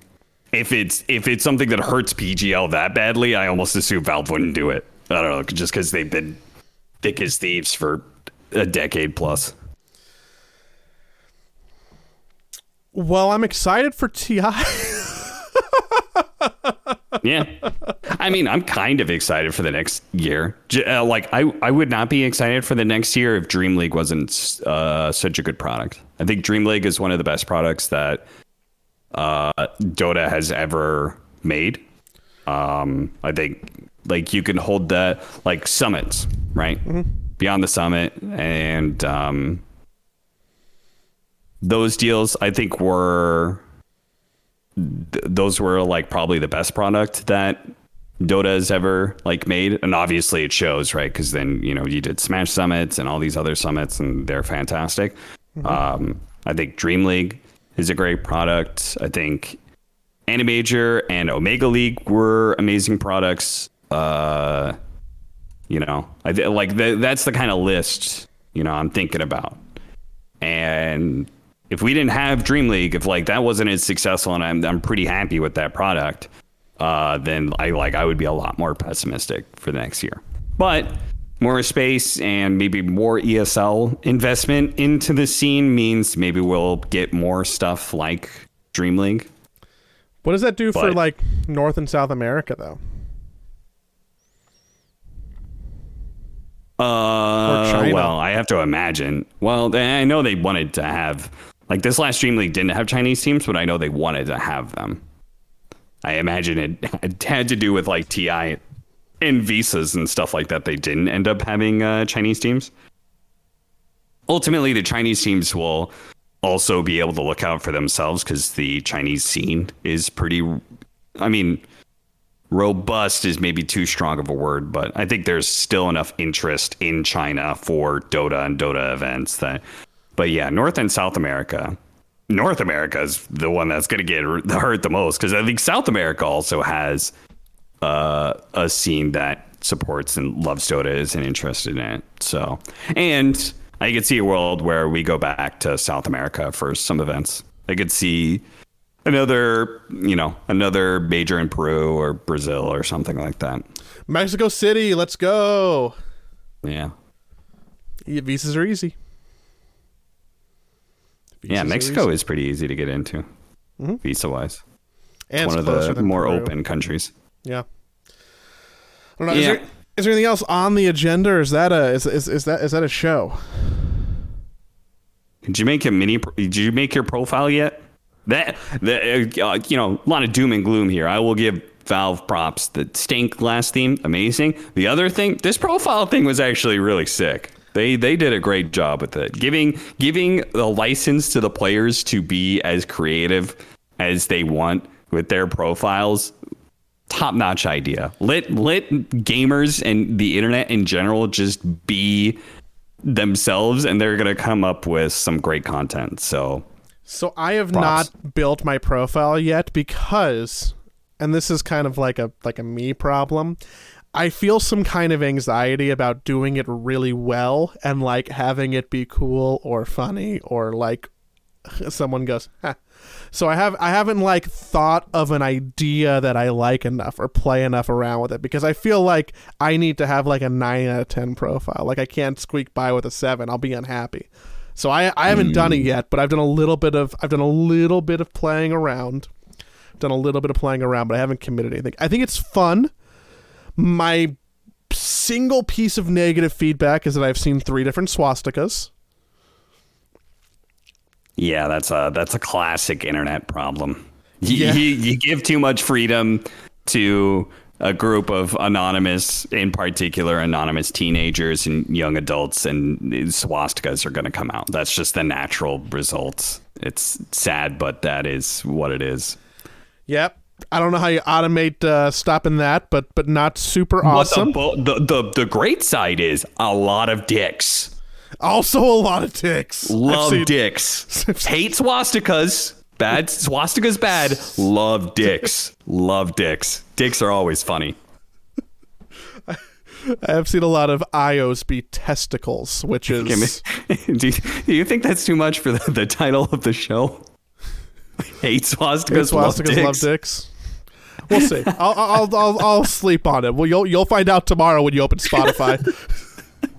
if it's if it's something that hurts PGL that badly, I almost assume Valve wouldn't do it. I don't know, just because they've been thick as thieves for a decade plus. Well, I'm excited for TI. yeah. I mean, I'm kind of excited for the next year. Uh, like, I, I would not be excited for the next year if Dream League wasn't uh, such a good product. I think Dream League is one of the best products that uh, Dota has ever made. Um, I think like you can hold that like summits, right? Mm-hmm. Beyond the summit and um, those deals I think were th- those were like probably the best product that Dota has ever like made, and obviously it shows, right? Because then you know you did Smash summits and all these other summits, and they're fantastic. Mm-hmm. Um, I think Dream League is a great product. I think Animajor and Omega League were amazing products. Uh, you know, I like the, that's the kind of list you know I'm thinking about, and if we didn't have DreamLeague, if like that wasn't as successful, and I'm I'm pretty happy with that product, uh, then I like I would be a lot more pessimistic for the next year. But more space and maybe more ESL investment into the scene means maybe we'll get more stuff like DreamLeague. What does that do but, for like North and South America though? Uh, well, I have to imagine. Well, I know they wanted to have like this last DreamLeague didn't have Chinese teams, but I know they wanted to have them. I imagine it, it had to do with like TI and visas and stuff like that. They didn't end up having uh, Chinese teams. Ultimately, the Chinese teams will also be able to look out for themselves because the Chinese scene is pretty. I mean, robust is maybe too strong of a word, but I think there's still enough interest in China for Dota and Dota events that but yeah, North and South America. North America is the one that's going to get hurt the most because I think South America also has uh, a scene that supports and loves Dota is and interested in it. So, and I could see a world where we go back to South America for some events. I could see another, you know, another major in Peru or Brazil or something like that. Mexico City, let's go. Yeah. Visas are easy yeah, Mexico is pretty easy to get into, mm-hmm. visa wise. And one of the more Peru. open countries. Yeah. I don't know. Yeah. Is, there, is there anything else on the agenda, or is that a is, is, is that is that a show? Did you make a mini? Did you make your profile yet? That that uh, you know, a lot of doom and gloom here. I will give Valve props. The stained glass theme, amazing. The other thing, this profile thing was actually really sick. They they did a great job with it, giving giving the license to the players to be as creative as they want with their profiles. Top notch idea. Let let gamers and the internet in general just be themselves, and they're gonna come up with some great content. So. So I have props. not built my profile yet because and this is kind of like a like a me problem. I feel some kind of anxiety about doing it really well and like having it be cool or funny or like someone goes, So I have I haven't like thought of an idea that I like enough or play enough around with it because I feel like I need to have like a nine out of ten profile. Like I can't squeak by with a seven. I'll be unhappy. So I I haven't mm. done it hmm. yet, but I've done a little bit of I've done a little bit of playing around. Done a little bit of playing around, but I haven't committed anything. I think it's fun my single piece of negative feedback is that I've seen three different swastikas. Yeah, that's a that's a classic internet problem. You, yeah. you, you give too much freedom to a group of anonymous, in particular, anonymous teenagers and young adults, and swastikas are going to come out. That's just the natural results. It's sad, but that is what it is. Yep. I don't know how you automate uh, stopping that, but but not super awesome. The, the, the the great side is a lot of dicks. Also, a lot of dicks. Love seen... dicks. Hate swastikas. Bad swastikas bad. Love dicks. Love dicks. Dicks are always funny. I have seen a lot of Ios be testicles, which is. do, you, do you think that's too much for the, the title of the show? Hate swastikas, Hate swastikas love, love dicks. We'll see. I'll, I'll, I'll, I'll sleep on it. Well, you'll you'll find out tomorrow when you open Spotify.